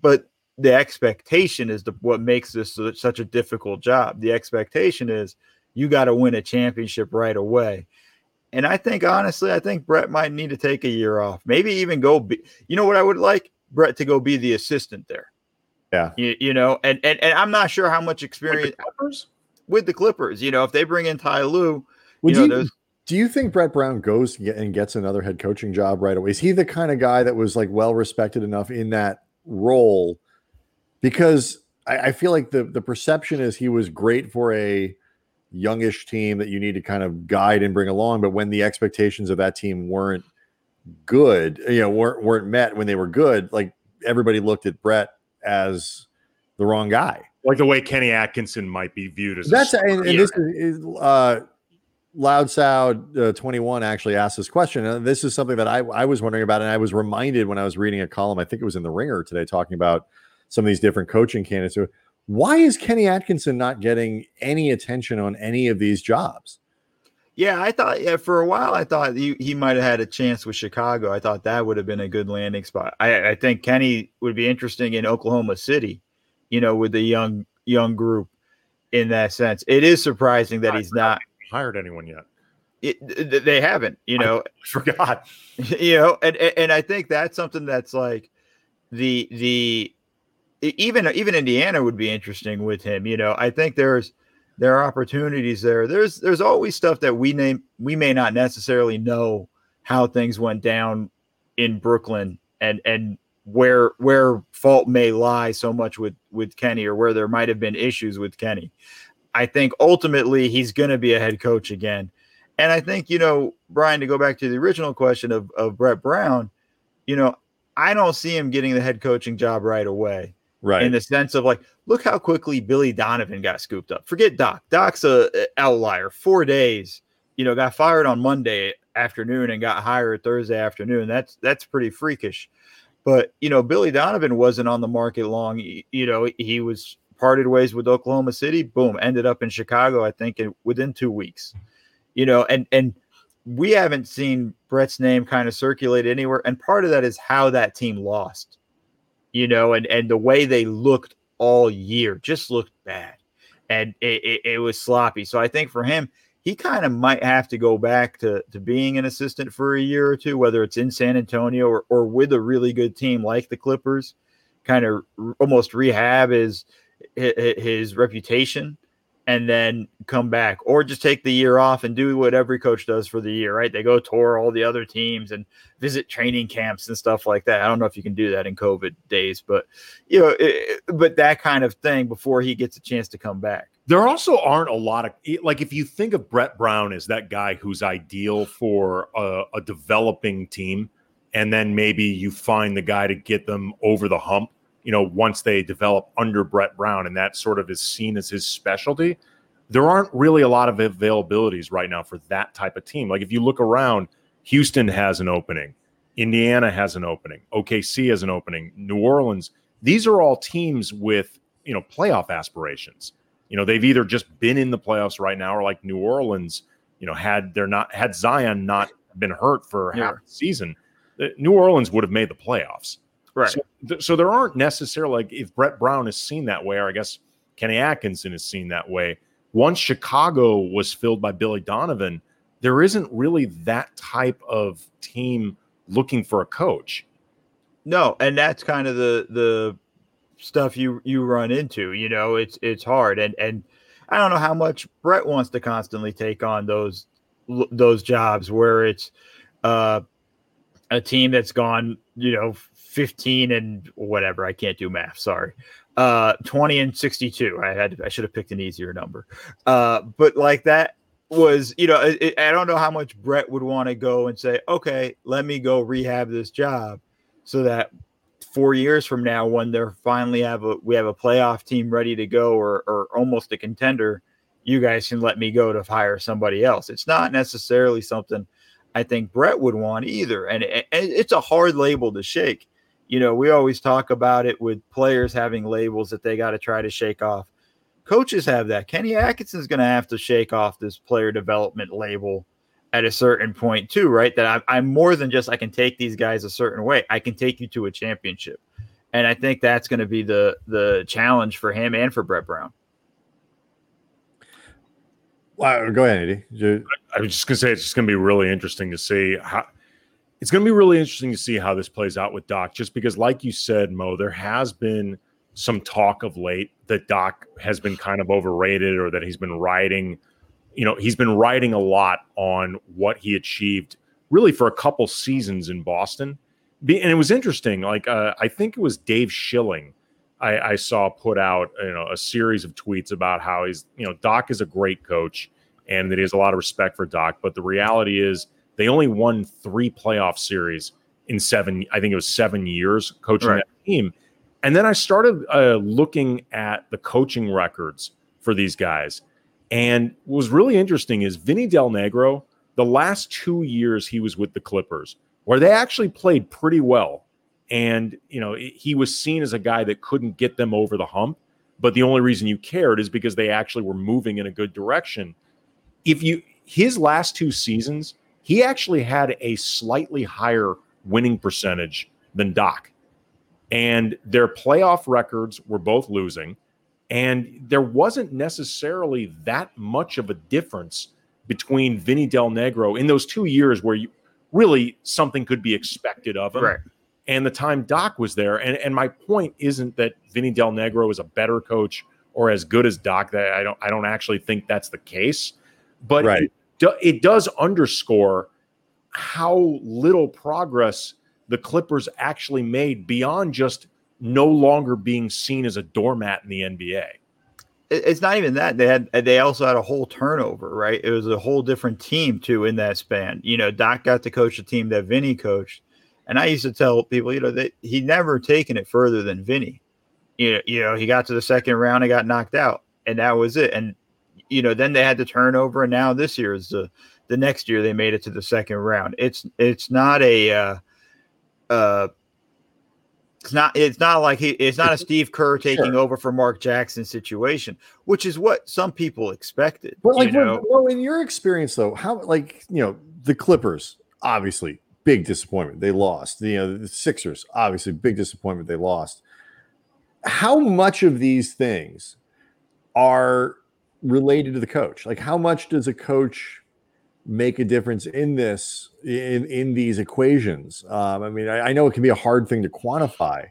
But the expectation is the, what makes this such a difficult job. The expectation is you got to win a championship right away. And I think honestly, I think Brett might need to take a year off. Maybe even go be, you know what I would like? Brett to go be the assistant there. Yeah. You, you know, and, and and I'm not sure how much experience the Clippers? with the Clippers. You know, if they bring in Ty Lue, Would you know, you, do you think Brett Brown goes and gets another head coaching job right away? Is he the kind of guy that was like well respected enough in that role? Because I, I feel like the the perception is he was great for a youngish team that you need to kind of guide and bring along. But when the expectations of that team weren't good, you know, weren't weren't met when they were good, like everybody looked at Brett as the wrong guy. Like the way Kenny Atkinson might be viewed as That's and, and this is, is uh, Loud Sound uh, 21 actually asked this question. And this is something that I, I was wondering about. And I was reminded when I was reading a column, I think it was in the Ringer today, talking about some of these different coaching candidates. Why is Kenny Atkinson not getting any attention on any of these jobs? Yeah, I thought yeah for a while I thought he, he might have had a chance with Chicago. I thought that would have been a good landing spot. I, I think Kenny would be interesting in Oklahoma City, you know, with the young young group in that sense. It is surprising that he's not hired anyone yet. it, they haven't, you know, <laughs> Forgot. <laughs> you know, and, and and I think that's something that's like the the even even Indiana would be interesting with him. You know, I think there's there are opportunities there. There's there's always stuff that we name we may not necessarily know how things went down in Brooklyn and and where where fault may lie so much with with Kenny or where there might have been issues with Kenny. I think ultimately he's going to be a head coach again. And I think, you know, Brian, to go back to the original question of, of Brett Brown, you know, I don't see him getting the head coaching job right away. Right. In the sense of like, look how quickly Billy Donovan got scooped up. Forget Doc. Doc's a, outlier. Four days, you know, got fired on Monday afternoon and got hired Thursday afternoon. That's that's pretty freakish. But you know, Billy Donovan wasn't on the market long. You know, he was parted ways with Oklahoma City. Boom, ended up in Chicago. I think in, within two weeks. You know, and and we haven't seen Brett's name kind of circulate anywhere. And part of that is how that team lost. You know, and and the way they looked all year just looked bad, and it, it, it was sloppy. So I think for him, he kind of might have to go back to, to being an assistant for a year or two, whether it's in San Antonio or, or with a really good team like the Clippers, kind of almost rehab his, his reputation and then come back or just take the year off and do what every coach does for the year, right? They go tour all the other teams and visit training camps and stuff like that. I don't know if you can do that in COVID days, but you know, it, but that kind of thing before he gets a chance to come back. There also aren't a lot of like if you think of Brett Brown as that guy who's ideal for a, a developing team, and then maybe you find the guy to get them over the hump you know, once they develop under Brett Brown, and that sort of is seen as his specialty. There aren't really a lot of availabilities right now for that type of team. Like if you look around, Houston has an opening, Indiana has an opening, OKC has an opening, New Orleans. These are all teams with you know playoff aspirations. You know, they've either just been in the playoffs right now, or like New Orleans, you know, had they're not had Zion not been hurt for yeah. half the season, New Orleans would have made the playoffs. Right. So, th- so there aren't necessarily like if Brett Brown is seen that way, or I guess Kenny Atkinson is seen that way. Once Chicago was filled by Billy Donovan, there isn't really that type of team looking for a coach. No, and that's kind of the the stuff you you run into. You know, it's it's hard, and and I don't know how much Brett wants to constantly take on those those jobs where it's uh, a team that's gone, you know, 15 and whatever. I can't do math. Sorry. Uh, 20 and 62. I had, I should have picked an easier number. Uh, but like that was, you know, it, I don't know how much Brett would want to go and say, okay, let me go rehab this job so that four years from now, when they're finally have a, we have a playoff team ready to go or, or almost a contender, you guys can let me go to hire somebody else. It's not necessarily something I think Brett would want either. And it, it's a hard label to shake you know, we always talk about it with players having labels that they got to try to shake off. Coaches have that. Kenny Atkinson's going to have to shake off this player development label at a certain point too, right? That I'm, I'm more than just I can take these guys a certain way. I can take you to a championship, and I think that's going to be the the challenge for him and for Brett Brown. Wow, go ahead, Eddie. I was just gonna say it's just gonna be really interesting to see how it's going to be really interesting to see how this plays out with Doc, just because, like you said, Mo, there has been some talk of late that Doc has been kind of overrated or that he's been writing, you know, he's been writing a lot on what he achieved really for a couple seasons in Boston. And it was interesting. Like, uh, I think it was Dave Schilling I, I saw put out, you know, a series of tweets about how he's, you know, Doc is a great coach and that he has a lot of respect for Doc. But the reality is, they only won three playoff series in seven, I think it was seven years coaching right. that team. And then I started uh, looking at the coaching records for these guys. And what was really interesting is Vinny Del Negro, the last two years he was with the Clippers, where they actually played pretty well. And, you know, he was seen as a guy that couldn't get them over the hump. But the only reason you cared is because they actually were moving in a good direction. If you, his last two seasons, he actually had a slightly higher winning percentage than Doc. And their playoff records were both losing. And there wasn't necessarily that much of a difference between Vinny Del Negro in those two years where you really something could be expected of him. Right. and the time Doc was there. And and my point isn't that Vinny Del Negro is a better coach or as good as Doc. That I don't I don't actually think that's the case, but Right. it, it does underscore how little progress the Clippers actually made beyond just no longer being seen as a doormat in the NBA. it's not even that. They had they also had a whole turnover right? It was a whole different team too in that span. You know doc got to coach the team that vinny coached. And i used to tell people you know that he never taken it further than vinny. You know, you know he got to the second round and got knocked out and that was it. And you know then they had the turnover and now this year is the the next year they made it to the second round it's it's not a uh uh it's not it's not like he it's not a Steve Kerr taking Sure. over for Mark Jackson situation, which is what some people expected. But like, know? well, in your experience though, how like you know the Clippers, obviously big disappointment. They lost. You know the Sixers, obviously big disappointment. They lost. How much of these things are related to the coach? Like, how much does a coach make a difference in this in in these equations? Um, I mean, I, I know it can be a hard thing to quantify,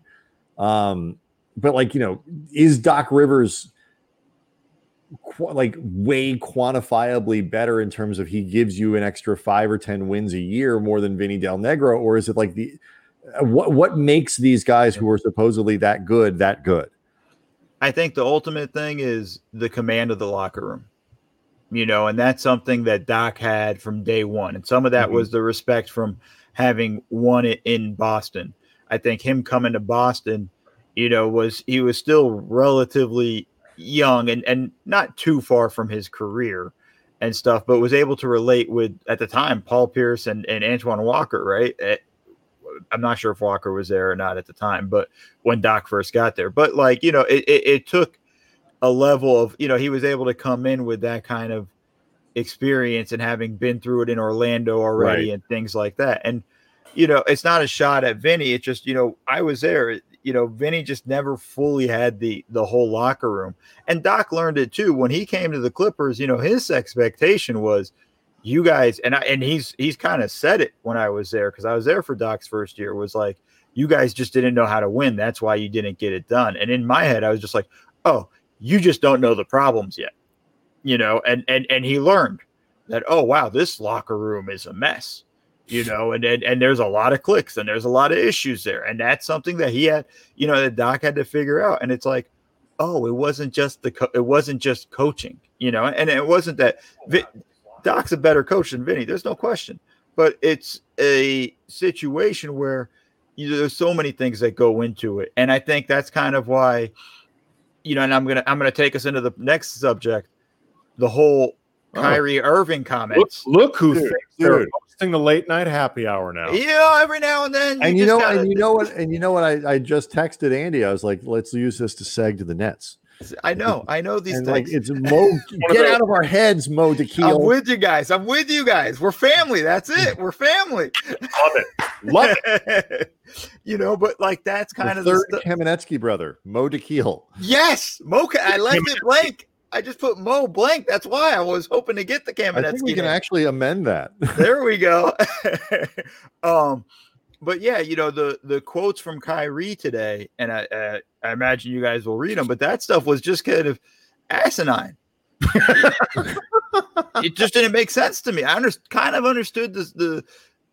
um, but like you know, is Doc Rivers qu- like way quantifiably better in terms of he gives you an extra five or ten wins a year more than Vinny Del Negro, or is it like the uh, what what makes these guys who are supposedly that good that good? I think the ultimate thing is the command of the locker room. You know, and that's something that Doc had from day one. And some of that Mhm. was the respect from having won it in Boston. I think him coming to Boston, you know, was he was still relatively young and, and not too far from his career and stuff, but was able to relate with at the time Paul Pierce and, and Antoine Walker, right? I'm not sure if Walker was there or not at the time, but when Doc first got there. But like, you know, it, it, it took a level of, you know, he was able to come in with that kind of experience and having been through it in Orlando already Right. and things like that. And, you know, it's not a shot at Vinny. It's just, you know, I was there. You know, Vinny just never fully had the the whole locker room. And Doc learned it too. When he came to the Clippers, you know, his expectation was you guys and I and he's he's kind of said it when I was there because I was there for Doc's first year, was like, you guys just didn't know how to win. That's why you didn't get it done. And in my head, I was just like, oh, you just don't know the problems yet. You know, and and and he learned that, oh wow, this locker room is a mess. You know, and, and and there's a lot of clicks and there's a lot of issues there. And that's something that he had, you know, that Doc had to figure out. And it's like, oh, it wasn't just the co- it wasn't just coaching, you know, and it wasn't that oh, Vi- Doc's a better coach than Vinny. There's no question, but it's a situation where you know, there's so many things that go into it, and I think that's kind of why, you know, and I'm gonna I'm gonna take us into the next subject, the whole Oh. Kyrie Irving comments. look who Dude, thinks they're dude. hosting the late night happy hour now. You know, every now and then, and you just know, gotta- and you know what, and you know what, I, I just texted Andy. I was like, let's use this to seg to the Nets. I know, I know these and like, it's Mo. <laughs> get out of our heads, Mo Dakhil. I'm with you guys. I'm with you guys. We're family. That's it. We're family. Love it. Love it. <laughs> you know, but like that's kind the of the third stu- Kamenetzky brother, Mo Dakhil. Yes, Mocha. I left it blank. I just put Mo blank. That's why I was hoping to get the I think we can name. actually amend that. there we go. <laughs> um, but yeah, you know the the quotes from Kyrie today, and I uh, I imagine you guys will read them. But that stuff was just kind of asinine. it just didn't make sense to me. I under, kind of understood the, the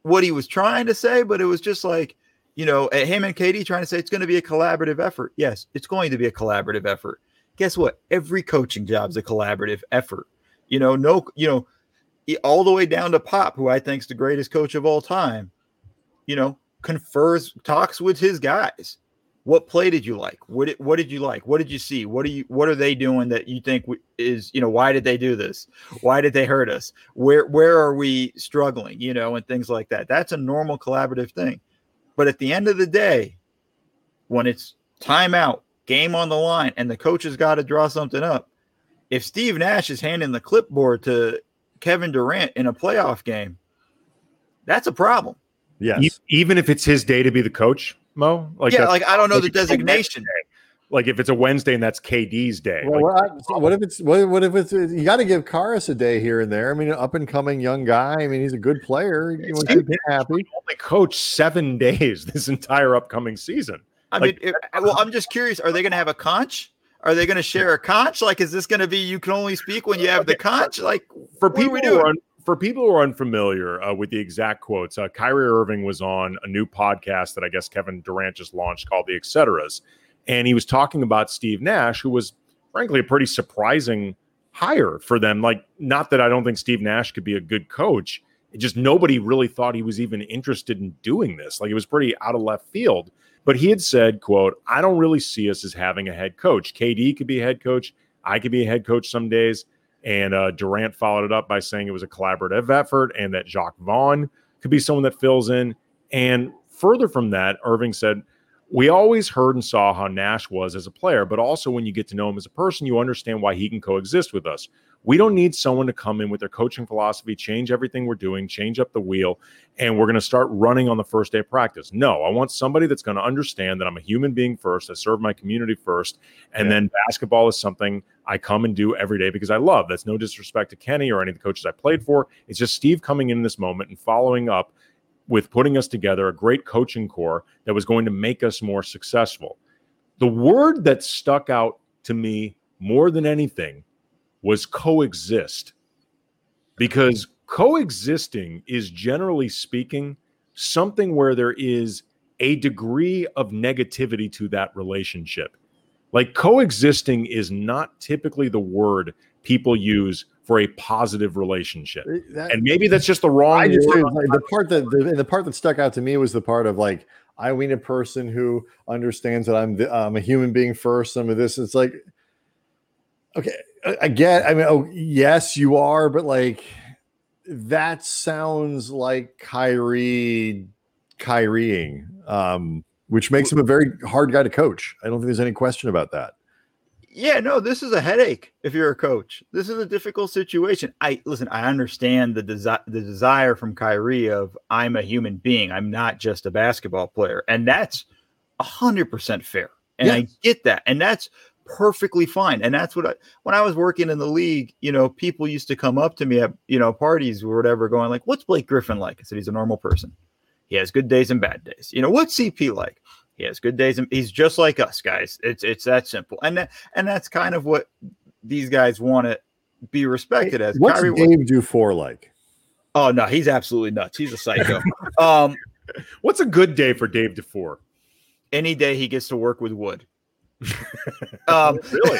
what he was trying to say, but it was just like you know him and KD trying to say it's going to be a collaborative effort. Yes, it's going to be a collaborative effort. Guess what? Every coaching job's a collaborative effort. You know, no, you know, all the way down to Pop, who I think's the greatest coach of all time. You know, confers, talks with his guys. What play did you like? What did, what did you like? What did you see? What do you what are they doing that you think is you know why did they do this? Why did they hurt us? Where where are we struggling? You know, and things like that. That's a normal collaborative thing. But at the end of the day, when it's timeout, game on the line, and the coach has got to draw something up, if Steve Nash is handing the clipboard to Kevin Durant in a playoff game, that's a problem. Yes. E- Even if it's his day to be the coach, Mo. Like yeah, like I don't know the like the designation. day. Like if it's a Wednesday and that's KD's day. Well, like, what, what if it's what, what if it's you got to give Caris a day here and there? I mean, an up and coming young guy. I mean, he's a good player. You want to keep him happy. only coach seven <laughs> days this entire upcoming season. I Like- mean, it- well, I'm just curious. Are they going to have a conch? Are they going to share a conch? Like, is this going to be you can only speak when you have the conch? Like, for What are people who are un- for people who are unfamiliar uh, with the exact quotes, uh, Kyrie Irving was on a new podcast that I guess Kevin Durant just launched called The Etceteras, and he was talking about Steve Nash, who was frankly a pretty surprising hire for them. Like, not that I don't think Steve Nash could be a good coach, it just nobody really thought he was even interested in doing this. Like, it was pretty out of left field. But he had said, "quote I don't really see us as having a head coach. KD could be a head coach. I could be a head coach some days." And uh, Durant followed it up by saying it was a collaborative effort and that Jacque Vaughn could be someone that fills in. And further from that, Irving said, We always heard and saw how Nash was as a player, but also when you get to know him as a person, you understand why he can coexist with us. We don't need someone to come in with their coaching philosophy, change everything we're doing, change up the wheel, and we're going to start running on the first day of practice. No, I want somebody that's going to understand that I'm a human being first, I serve my community first, and Yeah. then basketball is something I come and do every day because I love. That's no disrespect to Kenny or any of the coaches I played for. It's just Steve coming in this moment and following up with putting us together a great coaching core that was going to make us more successful. The word that stuck out to me more than anything was coexist. Because coexisting is generally speaking something where there is a degree of negativity to that relationship. Like coexisting is not typically the word people use for a positive relationship. That- And maybe that's just the wrong I just word. like, the part that the, the part that stuck out to me was the part of like I mean a person who understands that I'm the, I'm a human being first. Some of this it's like okay, I, I get. I mean, oh yes, you are, but like that sounds like Kyrie Kyrieing, um, which makes him a very hard guy to coach. I don't think there's any question about that. yeah, no, this is a headache. If you're a coach, this is a difficult situation. I listen. I understand the desire, the desire from Kyrie of I'm a human being. I'm not just a basketball player, and that's hundred percent fair. And I get that, and that's perfectly fine. And that's what I when I was working in the league, you know, people used to come up to me at you know parties or whatever, going like, "What's Blake Griffin like?" I said, "He's a normal person. He has good days and bad days. You know, what's CP like?" He has good days and he's just like us, guys. It's it's that simple. And that, and that's kind of what these guys want to be respected as. What's Kyrie, Dave Dufour like? oh no, he's absolutely nuts. He's a psycho. um, <laughs> What's a good day for Dave Dufour? any day he gets to work with wood. Um, <laughs> Really?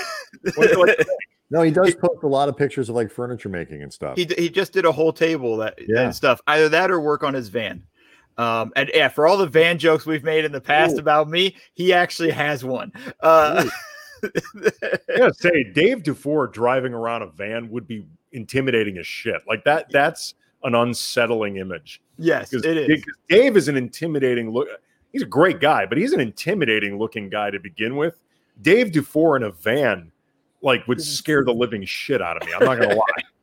What's <laughs> it No, he does post a lot of pictures of like furniture making and stuff. he he just did a whole table that Yeah. and stuff. Either that or work on his van. Um, and yeah, for all the van jokes we've made in the past Ooh. about me, he actually has one. Uh, <laughs> yeah, say Dave Dufour driving around a van would be intimidating as shit. Like that, that's an unsettling image. yes, Because it is. Dave is an intimidating look. He's a great guy, but he's an intimidating looking guy to begin with. Dave Dufour in a van, like, would scare the living shit out of me. I'm not gonna lie. <laughs>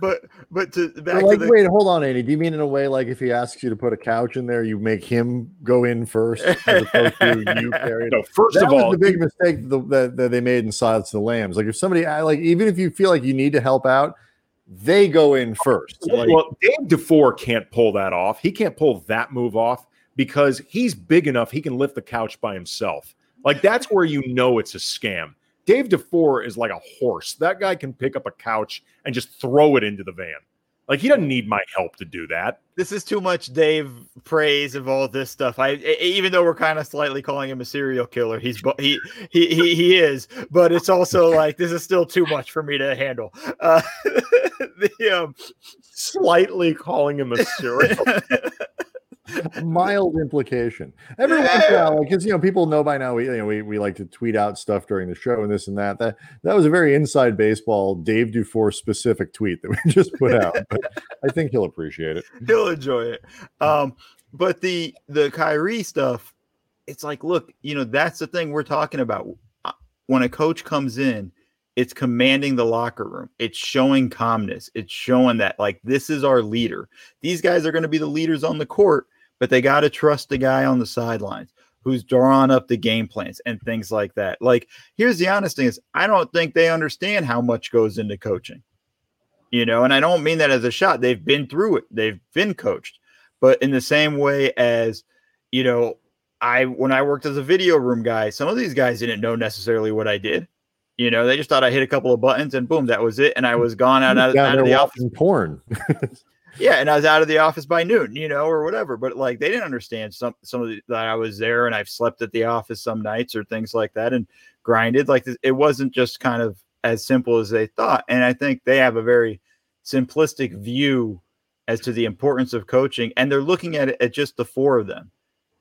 But but to But back like, to the wait, hold on, Andy. Do you mean in a way like if he asks you to put a couch in there, you make him go in first as opposed to <laughs> you carry it? No, first That of was all, the big mistake that, that, that they made in Silence of the Lambs. Like if somebody like even if you feel like you need to help out, they go in first. Like, well, Dave Dufour can't pull that off. He can't pull that move off because he's big enough. He can lift the couch by himself. Like that's where you know it's a scam. Dave Dufour is like a horse. That guy can pick up a couch and just throw it into the van. Like he doesn't need my help to do that. this is too much Dave praise of all this stuff. I even though we're kind of slightly calling him a serial killer, he's he he he, he is, but it's also <laughs> like this is still too much for me to handle. Uh, <laughs> the um, Slightly calling him a serial. <laughs> mild implication. Every once in a while, like because you know, people know by now we you know we, we like to tweet out stuff during the show and this and that. That that was a very inside baseball Dave Dufour specific tweet that we <laughs> just put out. But I think he'll appreciate it. he'll enjoy it. Um, but the the Kyrie stuff, it's like, look, you know, that's the thing we're talking about. Uh, When a coach comes in, it's commanding the locker room. It's showing calmness. It's showing that like this is our leader. These guys are going to be the leaders on the court, but they got to trust the guy on the sidelines. who's drawn up the game plans and things like that. Like, here's the honest thing is I don't think they understand how much goes into coaching. You know, and I don't mean that as a shot. They've been through it. They've been coached. But in the same way as, you know, I when I worked as a video room guy, some of these guys didn't know necessarily what I did. You know, they just thought I hit a couple of buttons and boom, that was it. And I was gone out, out, out of the office. Porn. <laughs> yeah, and I was out of the office by noon, you know, or whatever. But like they didn't understand some some of the, that I was there and I've slept at the office some nights or things like that and grinded. Like it wasn't just kind of as simple as they thought. And I think they have a very simplistic view as to the importance of coaching, and they're looking at it at just the four of them.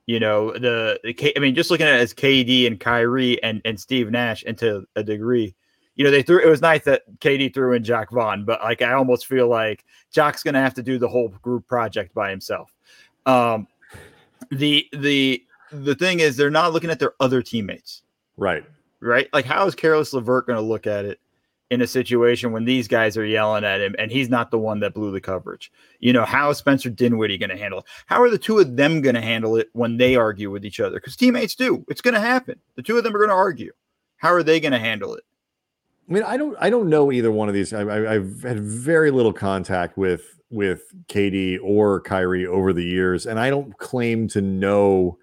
You know, the, the I mean, just looking at it as KD and Kyrie and and Steve Nash, and to a degree, you know, they threw. It was nice that KD threw in Jacque Vaughn, but like I almost feel like Jock's going to have to do the whole group project by himself. Um, the the the thing is, they're not looking at their other teammates. Right. Right. Like, how is Caris LeVert going to look at it in a situation when these guys are yelling at him and he's not the one that blew the coverage. You know, how is Spencer Dinwiddie going to handle it? How are the two of them going to handle it when they argue with each other? Because teammates do. It's going to happen. The two of them are going to argue. How are they going to handle it? I mean, I don't, I don't know either one of these. I, I've had very little contact with with KD or Kyrie over the years, and I don't claim to know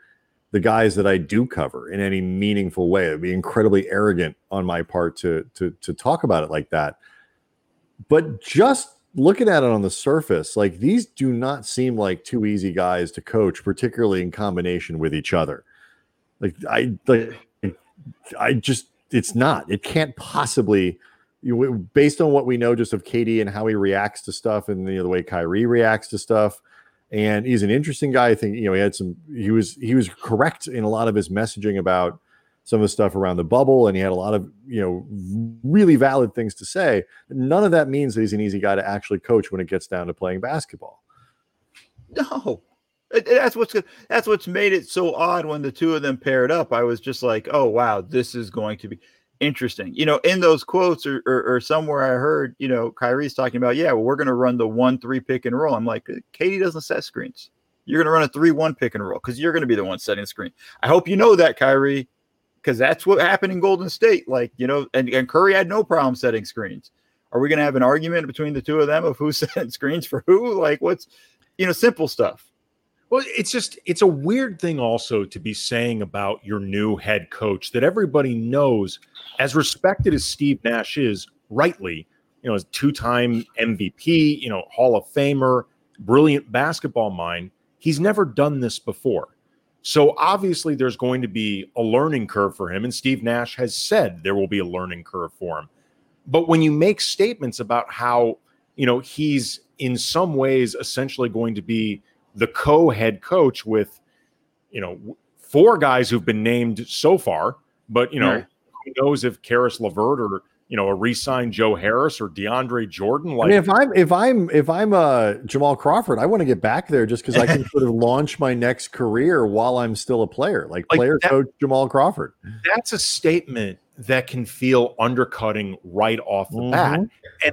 the guys that I do cover in any meaningful way. It'd be incredibly arrogant on my part to to to talk about it like that. But just looking at it on the surface, like these do not seem like two easy guys to coach, particularly in combination with each other. Like I like I just it's not. It can't possibly you based on what we know just of KD and how he reacts to stuff and you know, the way Kyrie reacts to stuff and he's an interesting guy. I think you know he had some. He was he was correct in a lot of his messaging about some of the stuff around the bubble, and he had a lot of you know really valid things to say. None of that means that he's an easy guy to actually coach when it gets down to playing basketball. No, that's what's that's what's made it so odd when the two of them paired up. I was just like, oh wow, this is going to be interesting. You know, in those quotes or, or, or, somewhere I heard, you know, Kyrie's talking about, yeah, well, we're going to run the one three pick and roll. I'm like, uh, KD doesn't set screens. You're going to run a three one pick and roll because you're going to be the one setting the screen. I hope you know that, Kyrie, because that's what happened in Golden State. Like, you know, and, and Curry had no problem setting screens. Are we going to have an argument between the two of them of who's <laughs> setting screens for who? Like, what's, you know, simple stuff. Well, it's just it's a weird thing also to be saying about your new head coach that everybody knows, as respected as Steve Nash is, rightly, you know, as two-time MVP, you know, Hall of Famer, brilliant basketball mind, he's never done this before. So obviously there's going to be a learning curve for him and Steve Nash has said there will be a learning curve for him. But when you make statements about how, you know, he's in some ways essentially going to be the co-head coach with, you know, four guys who've been named so far, but you know, right. who knows if Caris LeVert or you know a re-signed Joe Harris or DeAndre Jordan. Like, I mean, if I'm if I'm if I'm uh, Jamal Crawford, I want to get back there just because I can sort of launch my next career while I'm still a player, like, like player that, coach Jamal Crawford. That's a statement that can feel undercutting right off the mm-hmm. bat,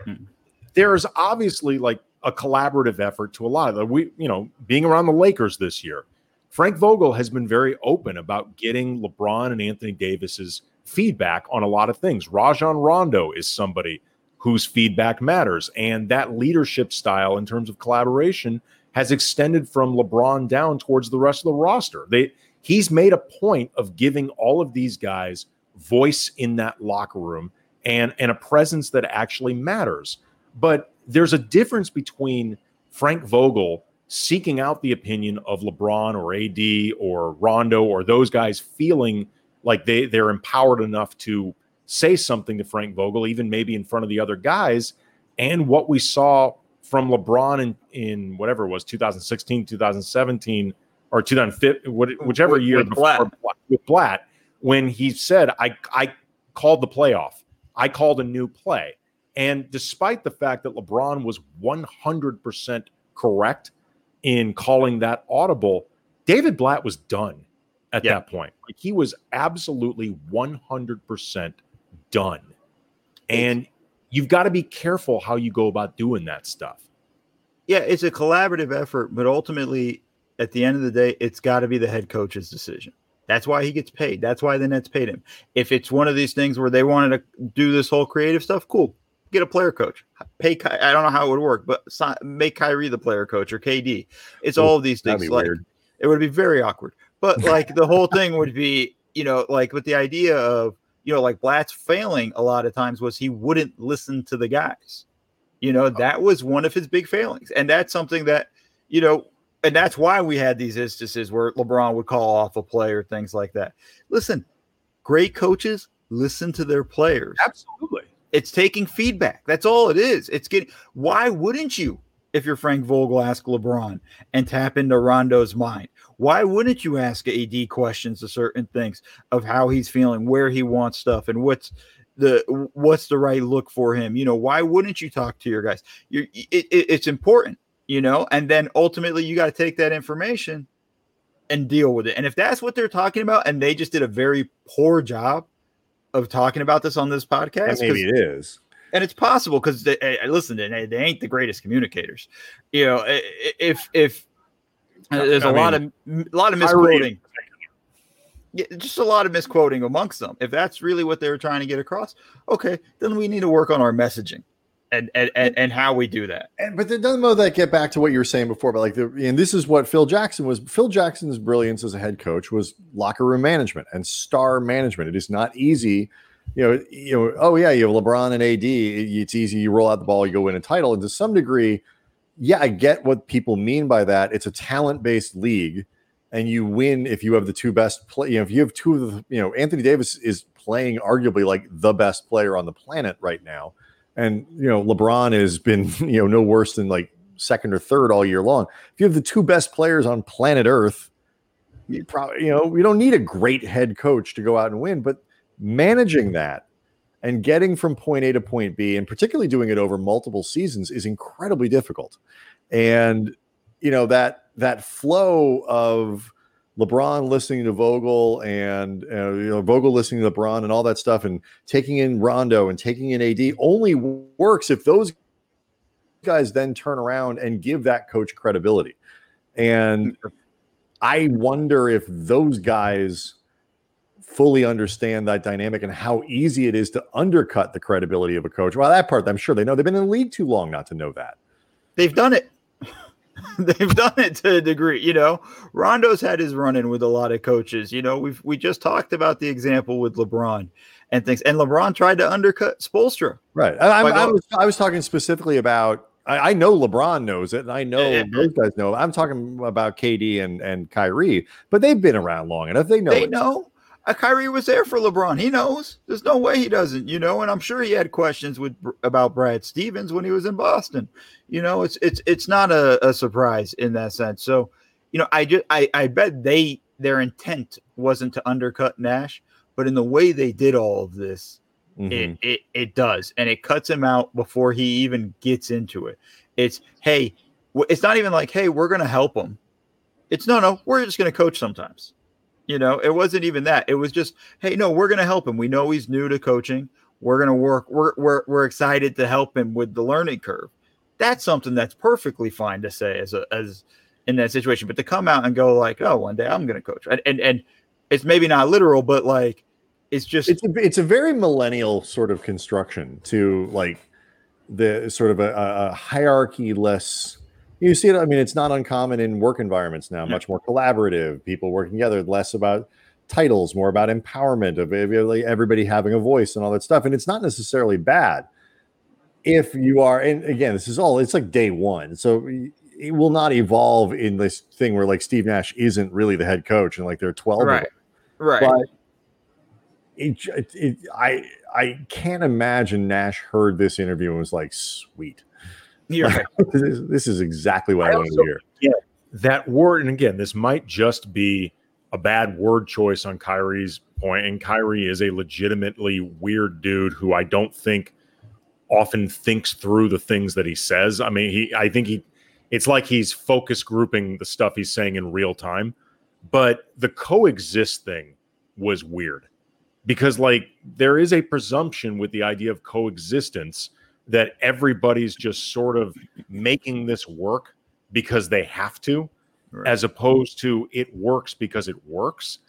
and there's obviously like a collaborative effort to a lot of the we you know being around the Lakers this year. Frank Vogel has been very open about getting LeBron and Anthony Davis's feedback on a lot of things. Rajon Rondo is somebody whose feedback matters, and that leadership style in terms of collaboration has extended from LeBron down towards the rest of the roster. They he's made a point of giving all of these guys voice in that locker room and and a presence that actually matters. But there's a difference between Frank Vogel seeking out the opinion of LeBron or AD or Rondo or those guys feeling like they they're empowered enough to say something to Frank Vogel, even maybe in front of the other guys, and what we saw from LeBron in, in whatever it was 2016, 2017, or 2015, whichever with, year with before Blatt. with Blatt, when he said, I, I called the playoff, I called a new play. And despite the fact that LeBron was 100% correct in calling that audible, David Blatt was done at yeah. that point. Like he was absolutely 100% done. And you've got to be careful how you go about doing that stuff. Yeah, it's a collaborative effort, but ultimately, at the end of the day, it's got to be the head coach's decision. That's why he gets paid. That's why the Nets paid him. If it's one of these things where they wanted to do this whole creative stuff, cool. Get a player coach. Pay. Ky- I don't know how it would work, but make Kyrie the player coach or KD. It's all of these things. Like weird. it would be very awkward. But <laughs> like the whole thing would be, you know, like with the idea of, you know, like Blatt's failing a lot of times was he wouldn't listen to the guys. You know, that was one of his big failings. And that's something that, you know, and that's why we had these instances where LeBron would call off a player, things like that. Listen, great coaches listen to their players. Absolutely. It's taking feedback. That's all it is. It's getting why wouldn't you, if you're Frank Vogel, ask LeBron and tap into Rondo's mind? Why wouldn't you ask AD questions of certain things of how he's feeling, where he wants stuff, and what's the what's the right look for him? You know, why wouldn't you talk to your guys? You're, it, it, it's important, you know, and then ultimately you got to take that information and deal with it. And if that's what they're talking about, and they just did a very poor job of talking about this on this podcast, maybe it is. and it's possible because they, eh, listen, they, they ain't the greatest communicators. You know, i- i- if if uh, there's a I lot of a lot of misquoting, yeah, just a lot of misquoting amongst them. If that's really what they were trying to get across, okay, then we need to work on our messaging and and and, and how we do that. And, but then doesn't that get back to what you were saying before, but like the and this is what Phil Jackson was. Phil Jackson's brilliance as a head coach was locker room management and star management. It is not easy, you know. You know, oh yeah, you have LeBron and AD. It's easy. You roll out the ball, you go win a title. And to some degree, yeah, I get what people mean by that. It's a talent based league, and you win if you have the two best play. You know, if you have two of the, you know, Anthony Davis is playing arguably like the best player on the planet right now and you know LeBron has been <laughs> you know no worse than like second or third all year long. If you have the two best players on planet Earth, you probably you know you don't need a great head coach to go out and win, but managing that and getting from point A to point B, and particularly doing it over multiple seasons, is incredibly difficult. And you know that that flow of LeBron listening to Vogel and uh, you know Vogel listening to LeBron and all that stuff, and taking in Rondo and taking in AD only works if those guys then turn around and give that coach credibility. And I wonder if those guys fully understand that dynamic and how easy it is to undercut the credibility of a coach. Well, that part I'm sure they know. They've been in the league too long not to know that. They've done it. <laughs> They've done it to a degree, you know. Rondo's had his run in with a lot of coaches. You know, we've we just talked about the example with LeBron and things, and LeBron tried to undercut Spoelstra. Right. I, I, I was I was talking specifically about. I, I know LeBron knows it, and I know Yeah. those guys know. it. I'm talking about KD and and Kyrie, but they've been around long enough. They know. they it. know. Uh, Kyrie was there for LeBron. He knows. There's no way he doesn't. You know, and I'm sure he had questions with about Brad Stevens when he was in Boston. You know, it's it's it's not a, a surprise in that sense. So, you know, I just I I bet they their intent wasn't to undercut Nash, but in the way they did all of this, Mhm. it, it it does and it cuts him out before he even gets into it it's hey it's not even like hey we're gonna help him it's no no we're just gonna coach sometimes you know it wasn't even that. It was just hey no we're gonna help him. We know he's new to coaching. We're gonna work we're we're, we're excited to help him with the learning curve. That's something that's perfectly fine to say as a as in that situation but to come out and go like oh one day i'm gonna coach and and, and it's maybe not literal but like it's just it's a, it's a very millennial sort of construction to like the sort of a, a hierarchy less you see it i mean? It's not uncommon in work environments now much more collaborative people working together less about titles more about empowerment of everybody having a voice and all that stuff and it's not necessarily bad. If you are and again this is all it's like day one so it will not evolve in this thing where like steve nash isn't really the head coach and like there are 12 right. right. But it, it, it, I I can't imagine Nash heard this interview and was like, "Sweet, You're right. <laughs> this is, this is exactly what I, I want also- to hear." that word, and again, this might just be a bad word choice on Kyrie's point, and Kyrie is a legitimately weird dude who I don't think often thinks through the things that he says. I mean, he I think he it's like he's focus grouping the stuff he's saying in real time. But the coexist thing was weird because like there is a presumption with the idea of coexistence that everybody's just sort of making this work because they have to Right. as opposed to it works because it works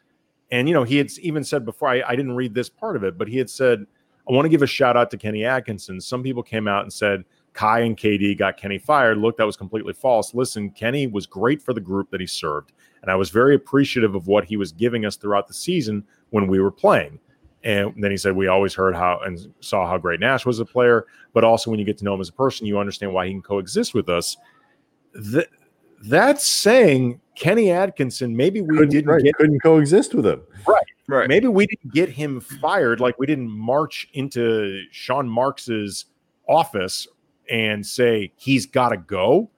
And you know, he had even said before, I, I didn't read this part of it, but he had said, I want to give a shout out to Kenny Atkinson. Some people came out and said Kai and KD got Kenny fired. Look, that was completely false. Listen, Kenny was great for the group that he served. And I was very appreciative of what he was giving us throughout the season when we were playing. And then he said, We always heard how and saw how great Nash was a player, but also when you get to know him as a person, you understand why he can coexist with us. Th- that's saying Kenny Atkinson, maybe we couldn't, didn't right, get couldn't coexist with him. Right. Right. Maybe we didn't get him fired, like we didn't march into Sean Marks's office and say he's got to go.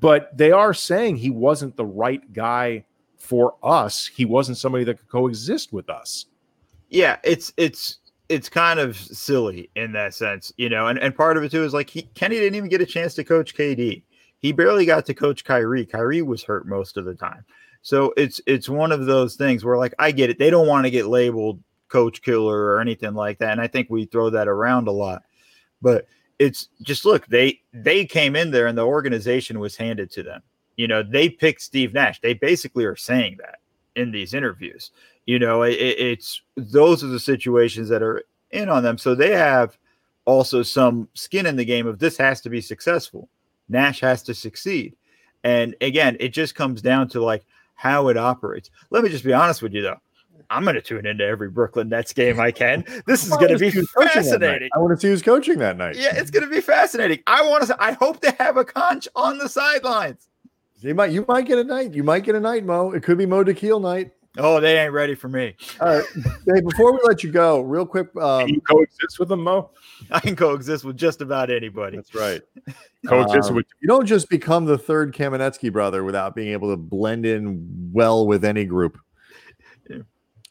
But they are saying he wasn't the right guy for us. He wasn't somebody that could coexist with us. Yeah, it's it's it's kind of silly in that sense, you know. And and part of it too is like he Kenny didn't even get a chance to coach KD. He barely got to coach Kyrie. Kyrie was hurt most of the time. So it's it's one of those things where like I get it. They don't want to get labeled coach killer or anything like that. And I think we throw that around a lot. But it's just look, they they came in there and the organization was handed to them. You know, they picked Steve Nash. They basically are saying that in these interviews. You know, it, it's those are the situations that are in on them. So they have also some skin in the game of this has to be successful. Nash has to succeed. And again, it just comes down to like how it operates. Let me just be honest with you though. I'm going to tune into every Brooklyn Nets game I can. This is going to be fascinating. I want to see who's coaching that night. Yeah, it's going to be fascinating. I want to. I hope to have a conch on the sidelines. You might. You might get a night. You might get a night, Mo. It could be Mo Dakhil night. Oh, they ain't ready for me. All right, hey, before we let you go, real quick. Um, Can you coexist with them, Mo? <laughs> I can coexist with just about anybody. That's right. <laughs> Coexist Um, with you don't just become the third Kamenetzky brother without being able to blend in well with any group. Yeah.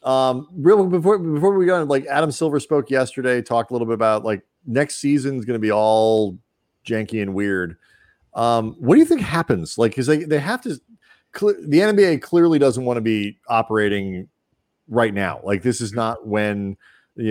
Um, real before before we go, on, like Adam Silver spoke yesterday, talked a little bit about like next season's going to be all janky and weird. Um, what do you think happens? Like, because they they have to. Cle- the NBA clearly doesn't want to be operating right now. Like, this is mm-hmm. not when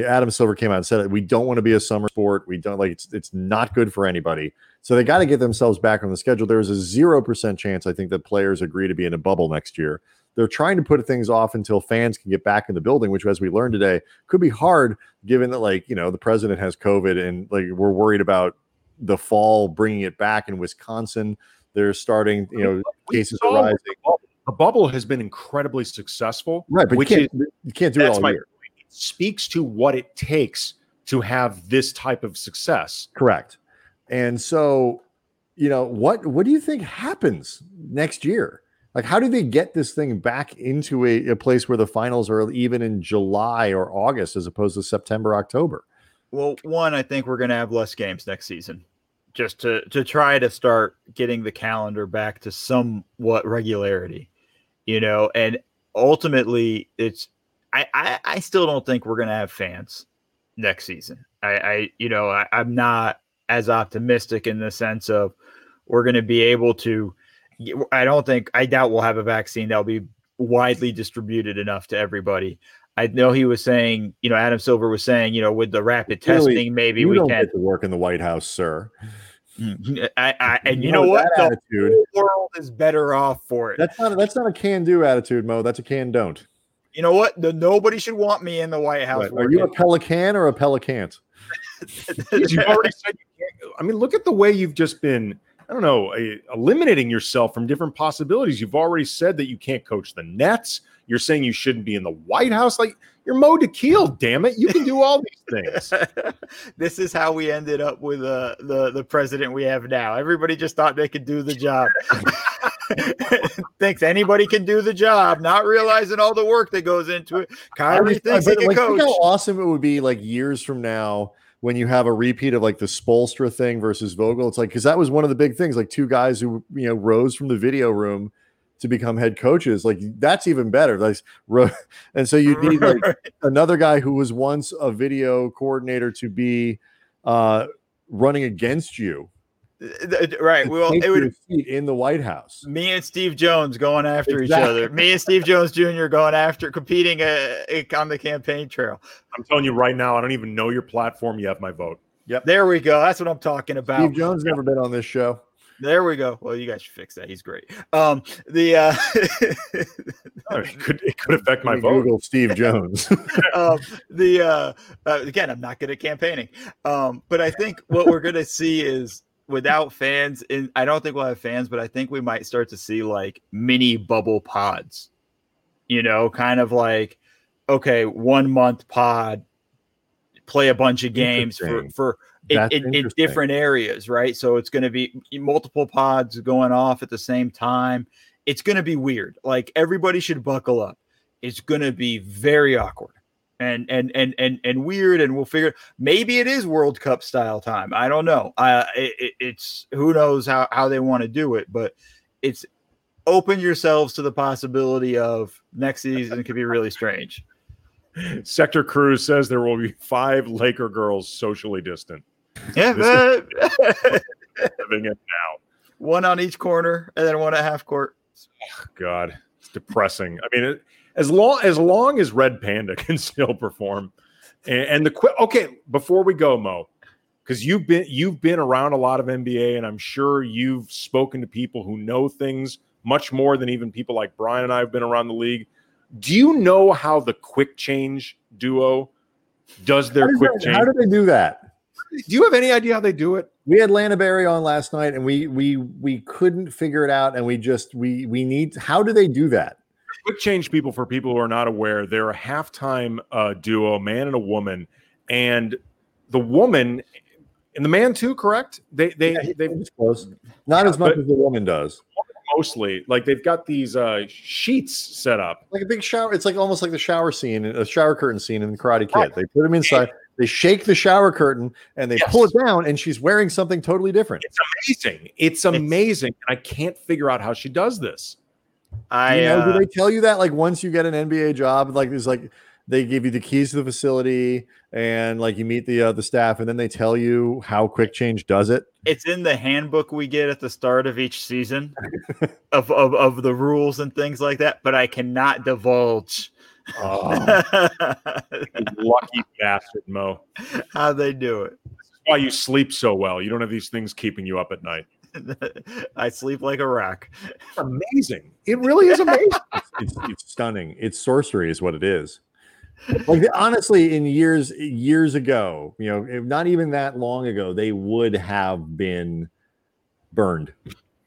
Adam Silver came out and said it. We don't want to be a summer sport. We don't like it's it's not good for anybody. So they got to get themselves back on the schedule. There's a zero percent chance I think that players agree to be in a bubble next year. They're trying to put things off until fans can get back in the building, which, as we learned today, could be hard given that like you know the president has COVID and like we're worried about the fall bringing it back in Wisconsin. They're starting, you know, We cases saw are rising. the bubble. Has been incredibly successful. Right, but which you can't, you can't do it all my year. It speaks to what it takes to have this type of success. Correct. And so, you know, what what do you think happens next year? Like, how do they get this thing back into a, a place where the finals are even in July or August as opposed to September, October? Well, one, I think we're going to have less games next season, just to to try to start getting the calendar back to somewhat regularity, you know. And ultimately, it's I I, I still don't think we're going to have fans next season. I, I you know I, I'm not as optimistic in the sense of we're going to be able to. I don't think I doubt we'll have a vaccine that'll be widely distributed enough to everybody. I know he was saying, you know, Adam Silver was saying, you know, with the rapid Clearly, testing, maybe we don't can. get to work in the White House, sir. Mm, I, I, and you No, know what? The attitude. whole world is better off for it. That's not that's not a can do attitude, Mo. That's a can don't. You know what? The, nobody should want me in the White House. Right. Are you a pelican or a pelicant? <laughs> You've already said you can't. I mean, look at the way you've just been. I don't know, eh, eliminating yourself from different possibilities. You've already said that you can't coach the Nets. You're saying you shouldn't be in the White House. Like you're Mo Dakhil, damn it. You can do all these things. <laughs> this is how we ended up with uh, the the president we have now. Everybody just thought they could do the job. <laughs> thinks anybody can do the job, not realizing all the work that goes into it. Kyrie just- thinks he but, can like, think coach. how awesome it would be like years from now when you have a repeat of like the Spoelstra thing versus Vogel. It's like because that was one of the big things, like two guys who you know rose from the video room to become head coaches. Like that's even better. Like, <laughs> and so you need like another guy who was once a video coordinator to be uh, running against you. right. Well, it would seat in the White House. me and Steve Jones going after each other. Me and Steve Jones Jr. going after competing uh, on the campaign trail. I'm telling you right now, I don't even know your platform. You have my vote. Yep. There we go. That's what I'm talking about. Steve Jones never been on this show. There we go. Well, you guys should fix that. He's great. Um, the uh, <laughs> Oh, it could it could affect my We vote. Google Steve Jones. <laughs> um, the uh, uh, again, I'm not good at campaigning, um, but I think what we're gonna see is without fans. In, I don't think we'll have fans, but I think we might start to see like mini bubble pods. You know, kind of like okay, one month pod, play a bunch of games for for in, That's in, in different areas, right? So it's going to be multiple pods going off at the same time. It's going to be weird. Like everybody should buckle up. It's going to be very awkward and and and and and weird. And we'll figure. Maybe it is World Cup style time. I don't know. Uh, it- it's who knows how how they want to do it, but it's open yourselves to the possibility of next season could be really strange. <laughs> Sector Cruz says there will be five Laker girls socially distant Yeah, This but- living it now. one on each corner and then one at half court. Oh, God, it's depressing. I mean, it, as long as long as Red Panda <laughs> can still perform, and, and the quick. Okay, before we go, Mo, because you've been you've been around a lot of NBA, and I'm sure you've spoken to people who know things much more than even people like Brian and I have been around the league. Do you know how the quick change duo does their does quick that- change? how do they do that? Do you have any idea how they do it? We had Lana Berry on last night, and we we we couldn't figure it out, and we just we we need. How do they do that? quick change people for people who are not aware they're a halftime uh, duo a man and a woman and the woman and the man too correct they they they It's close. Not as much but- as the woman does. mostly like they've got these uh sheets set up Like a big shower. It's like almost like the shower scene, a shower curtain scene in the Karate Kid. They put them inside. They shake the shower curtain and they Yes. pull it down, and she's wearing something totally different. it's amazing it's amazing i can't figure out how she does this I you know, uh, do they tell you that like once you get an NBA job, like there's like they give you the keys to the facility and like you meet the uh, the staff, and then they tell you how Quick Change does it. it's in the handbook we get at the start of each season of, of of the rules and things like that, but I cannot divulge Oh, <laughs> lucky bastard mo how they do it. Why you sleep so well you don't have these things keeping you up at night <laughs> I sleep like a rock. it's amazing it really is <laughs> amazing it's, it's stunning. It's sorcery, is what it is. Like honestly, in years years ago, you know, not even that long ago, they would have been burned,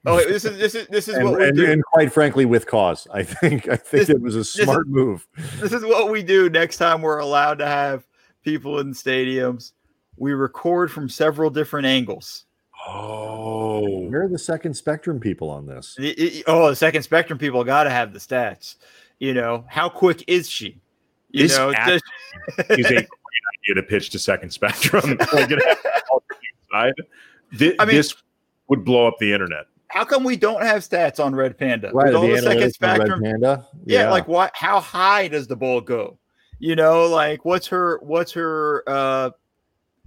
Oh, wait, this is this is this is and, what we and, do. and quite frankly, with cause. I think I think This- it was a is- smart move. This is what we do next time we're allowed to have people in stadiums. We record from several different angles. oh Where are the second spectrum people on this? I- I- oh, the second spectrum people got to have the stats. You know, how quick is she? You This know, act- does- <laughs> is a great idea to pitch to second spectrum. <laughs> Like, it has all the side. Thi- I mean- this would blow up the internet. How come we don't have stats on Red Panda? Right, With all the the second analytics Red spectrum. Panda. Yeah, like what? How high does the ball go? You know, like what's her what's her uh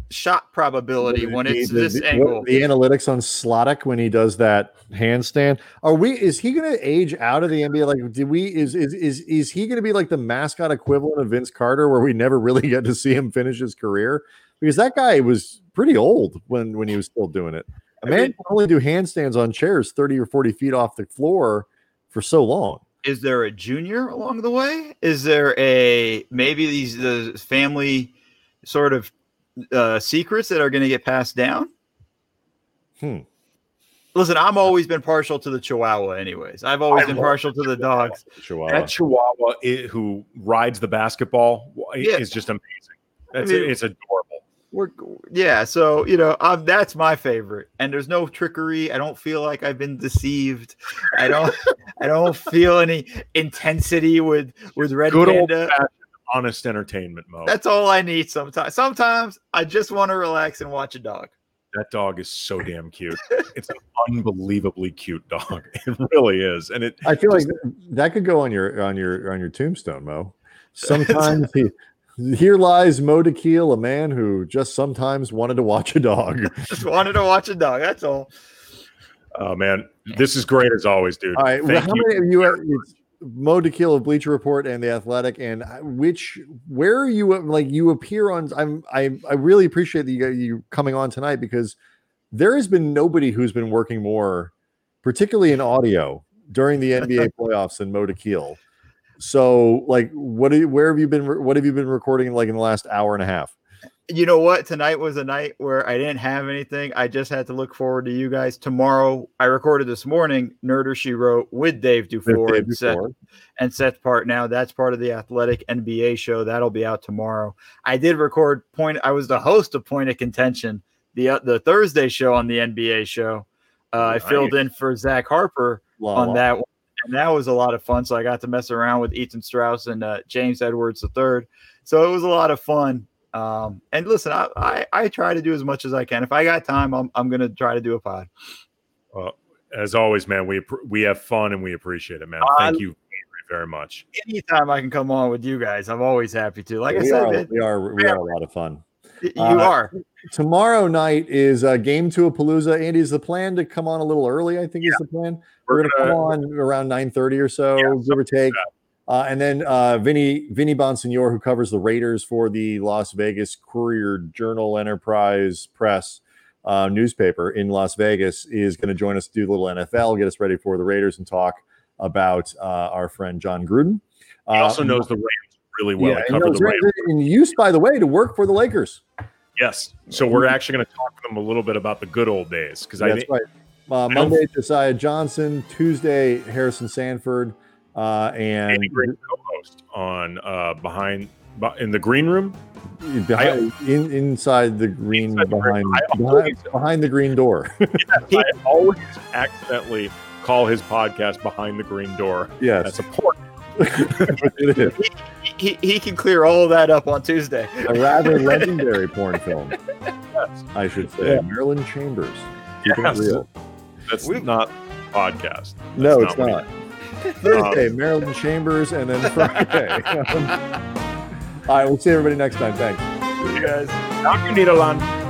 shot probability when it's the, this the- angle? the analytics on Slottick when he does that handstand. Are we? Is he going to age out of the NBA? Like, did we? Is is is is he going to be like the mascot equivalent of Vince Carter, where we never really <laughs> get to see him finish his career? Because that guy was pretty old when when he was still doing it. A I man mean- can only do handstands on chairs thirty or forty feet off the floor for so long. Is there a junior along the way? Is there a maybe these the family sort of uh secrets that are going to get passed down? Hmm. Listen, I'm always been partial to the Chihuahua. Anyways, I've always I been love partial to the dogs. Chihuahua. That Chihuahua i- who rides the basketball i- Yeah. is just amazing. That's I mean- it's adorable. We're yeah, so you know, um, that's my favorite. And there's no trickery. I don't feel like I've been deceived. I don't. <laughs> I don't feel any intensity with with Red Good Panda. honest entertainment, mode That's all I need. Sometimes, sometimes I just want to relax and watch a dog. that dog is so damn cute. <laughs> it's an unbelievably cute dog. <laughs> It really is, and it I feel like that could go on your on your on your tombstone, Mo. Sometimes he here lies Mo Dakhil, a man who just sometimes wanted to watch a dog. <laughs> Just wanted to watch a dog. That's all. Oh man, this is great as always, dude. All right, well, Thank how you. many of you? Are, Mo Dakhil of Bleacher Report and the Athletic, and which where are you? Like you appear on. I'm I I really appreciate that you you coming on tonight because there has been nobody who's been working more, particularly in audio during the NBA <laughs> playoffs than Mo Keel. So, like, what? Are you, where have you been? What have you been recording like in the last hour and a half? You know what? Tonight was a night where I didn't have anything. I just had to look forward to you guys. Tomorrow, I recorded this morning, Nerder She Wrote with Dave Dufour Dave and Seth, and Seth Partnow that's part of the Athletic NBA show. That'll be out tomorrow. I did record Point. I was the host of Point of Contention, the uh, the Thursday show on the NBA show. Uh, I filled in for Zach Harper on that one. And that was a lot of fun. So I got to mess around with Ethan Strauss and uh, James Edwards III. So it was a lot of fun. Um, and listen, I, I, I try to do as much as I can. If I got time, I'm, I'm going to try to do a pod. Well, As always, man, we we have fun and we appreciate it, man. Thank you very, very much. Anytime I can come on with you guys, I'm always happy to. Like I we, said, are, man, we are we are a lot of fun. you uh, are. Tomorrow night is uh, game two of Palooza. Andy, is the plan to come on a little early? I think is the plan. We're, We're gonna, come on around nine thirty or so, Yeah, give or take. Uh, and then uh, Vinny Vinny Bonsignore, who covers the Raiders for the Las Vegas Courier Journal Enterprise Press uh, newspaper in Las Vegas, is going to join us to do a little NFL, get us ready for the Raiders, and talk about uh, our friend Jon Gruden. He also Uh, knows the Rams really well. yeah, he and covered knows the Rams. in use, by the way, to work for the Lakers. Yes. So we're actually going to talk to them a little bit about the good old days because I That's think right. Uh, Monday, Josiah Johnson. Tuesday, Harrison Sanford. Uh, and Andy great co-host on uh, behind in the green room. behind, in, inside the green, Inside the green- behind, behind, always- behind the green door. <laughs> I always accidentally call his podcast behind the green door. yes, That's a port. <laughs> it is He, he can clear all of that up on Tuesday. a rather legendary porn film, <laughs> I should say. Marilyn Chambers. Keeping Yes. It real. That's We- not podcast. That's No, it's what not. Thursday, um, Marilyn Chambers, and then Friday. <laughs> <laughs> all right, we'll see everybody next time. Thanks. You guys. Dr. Niederland.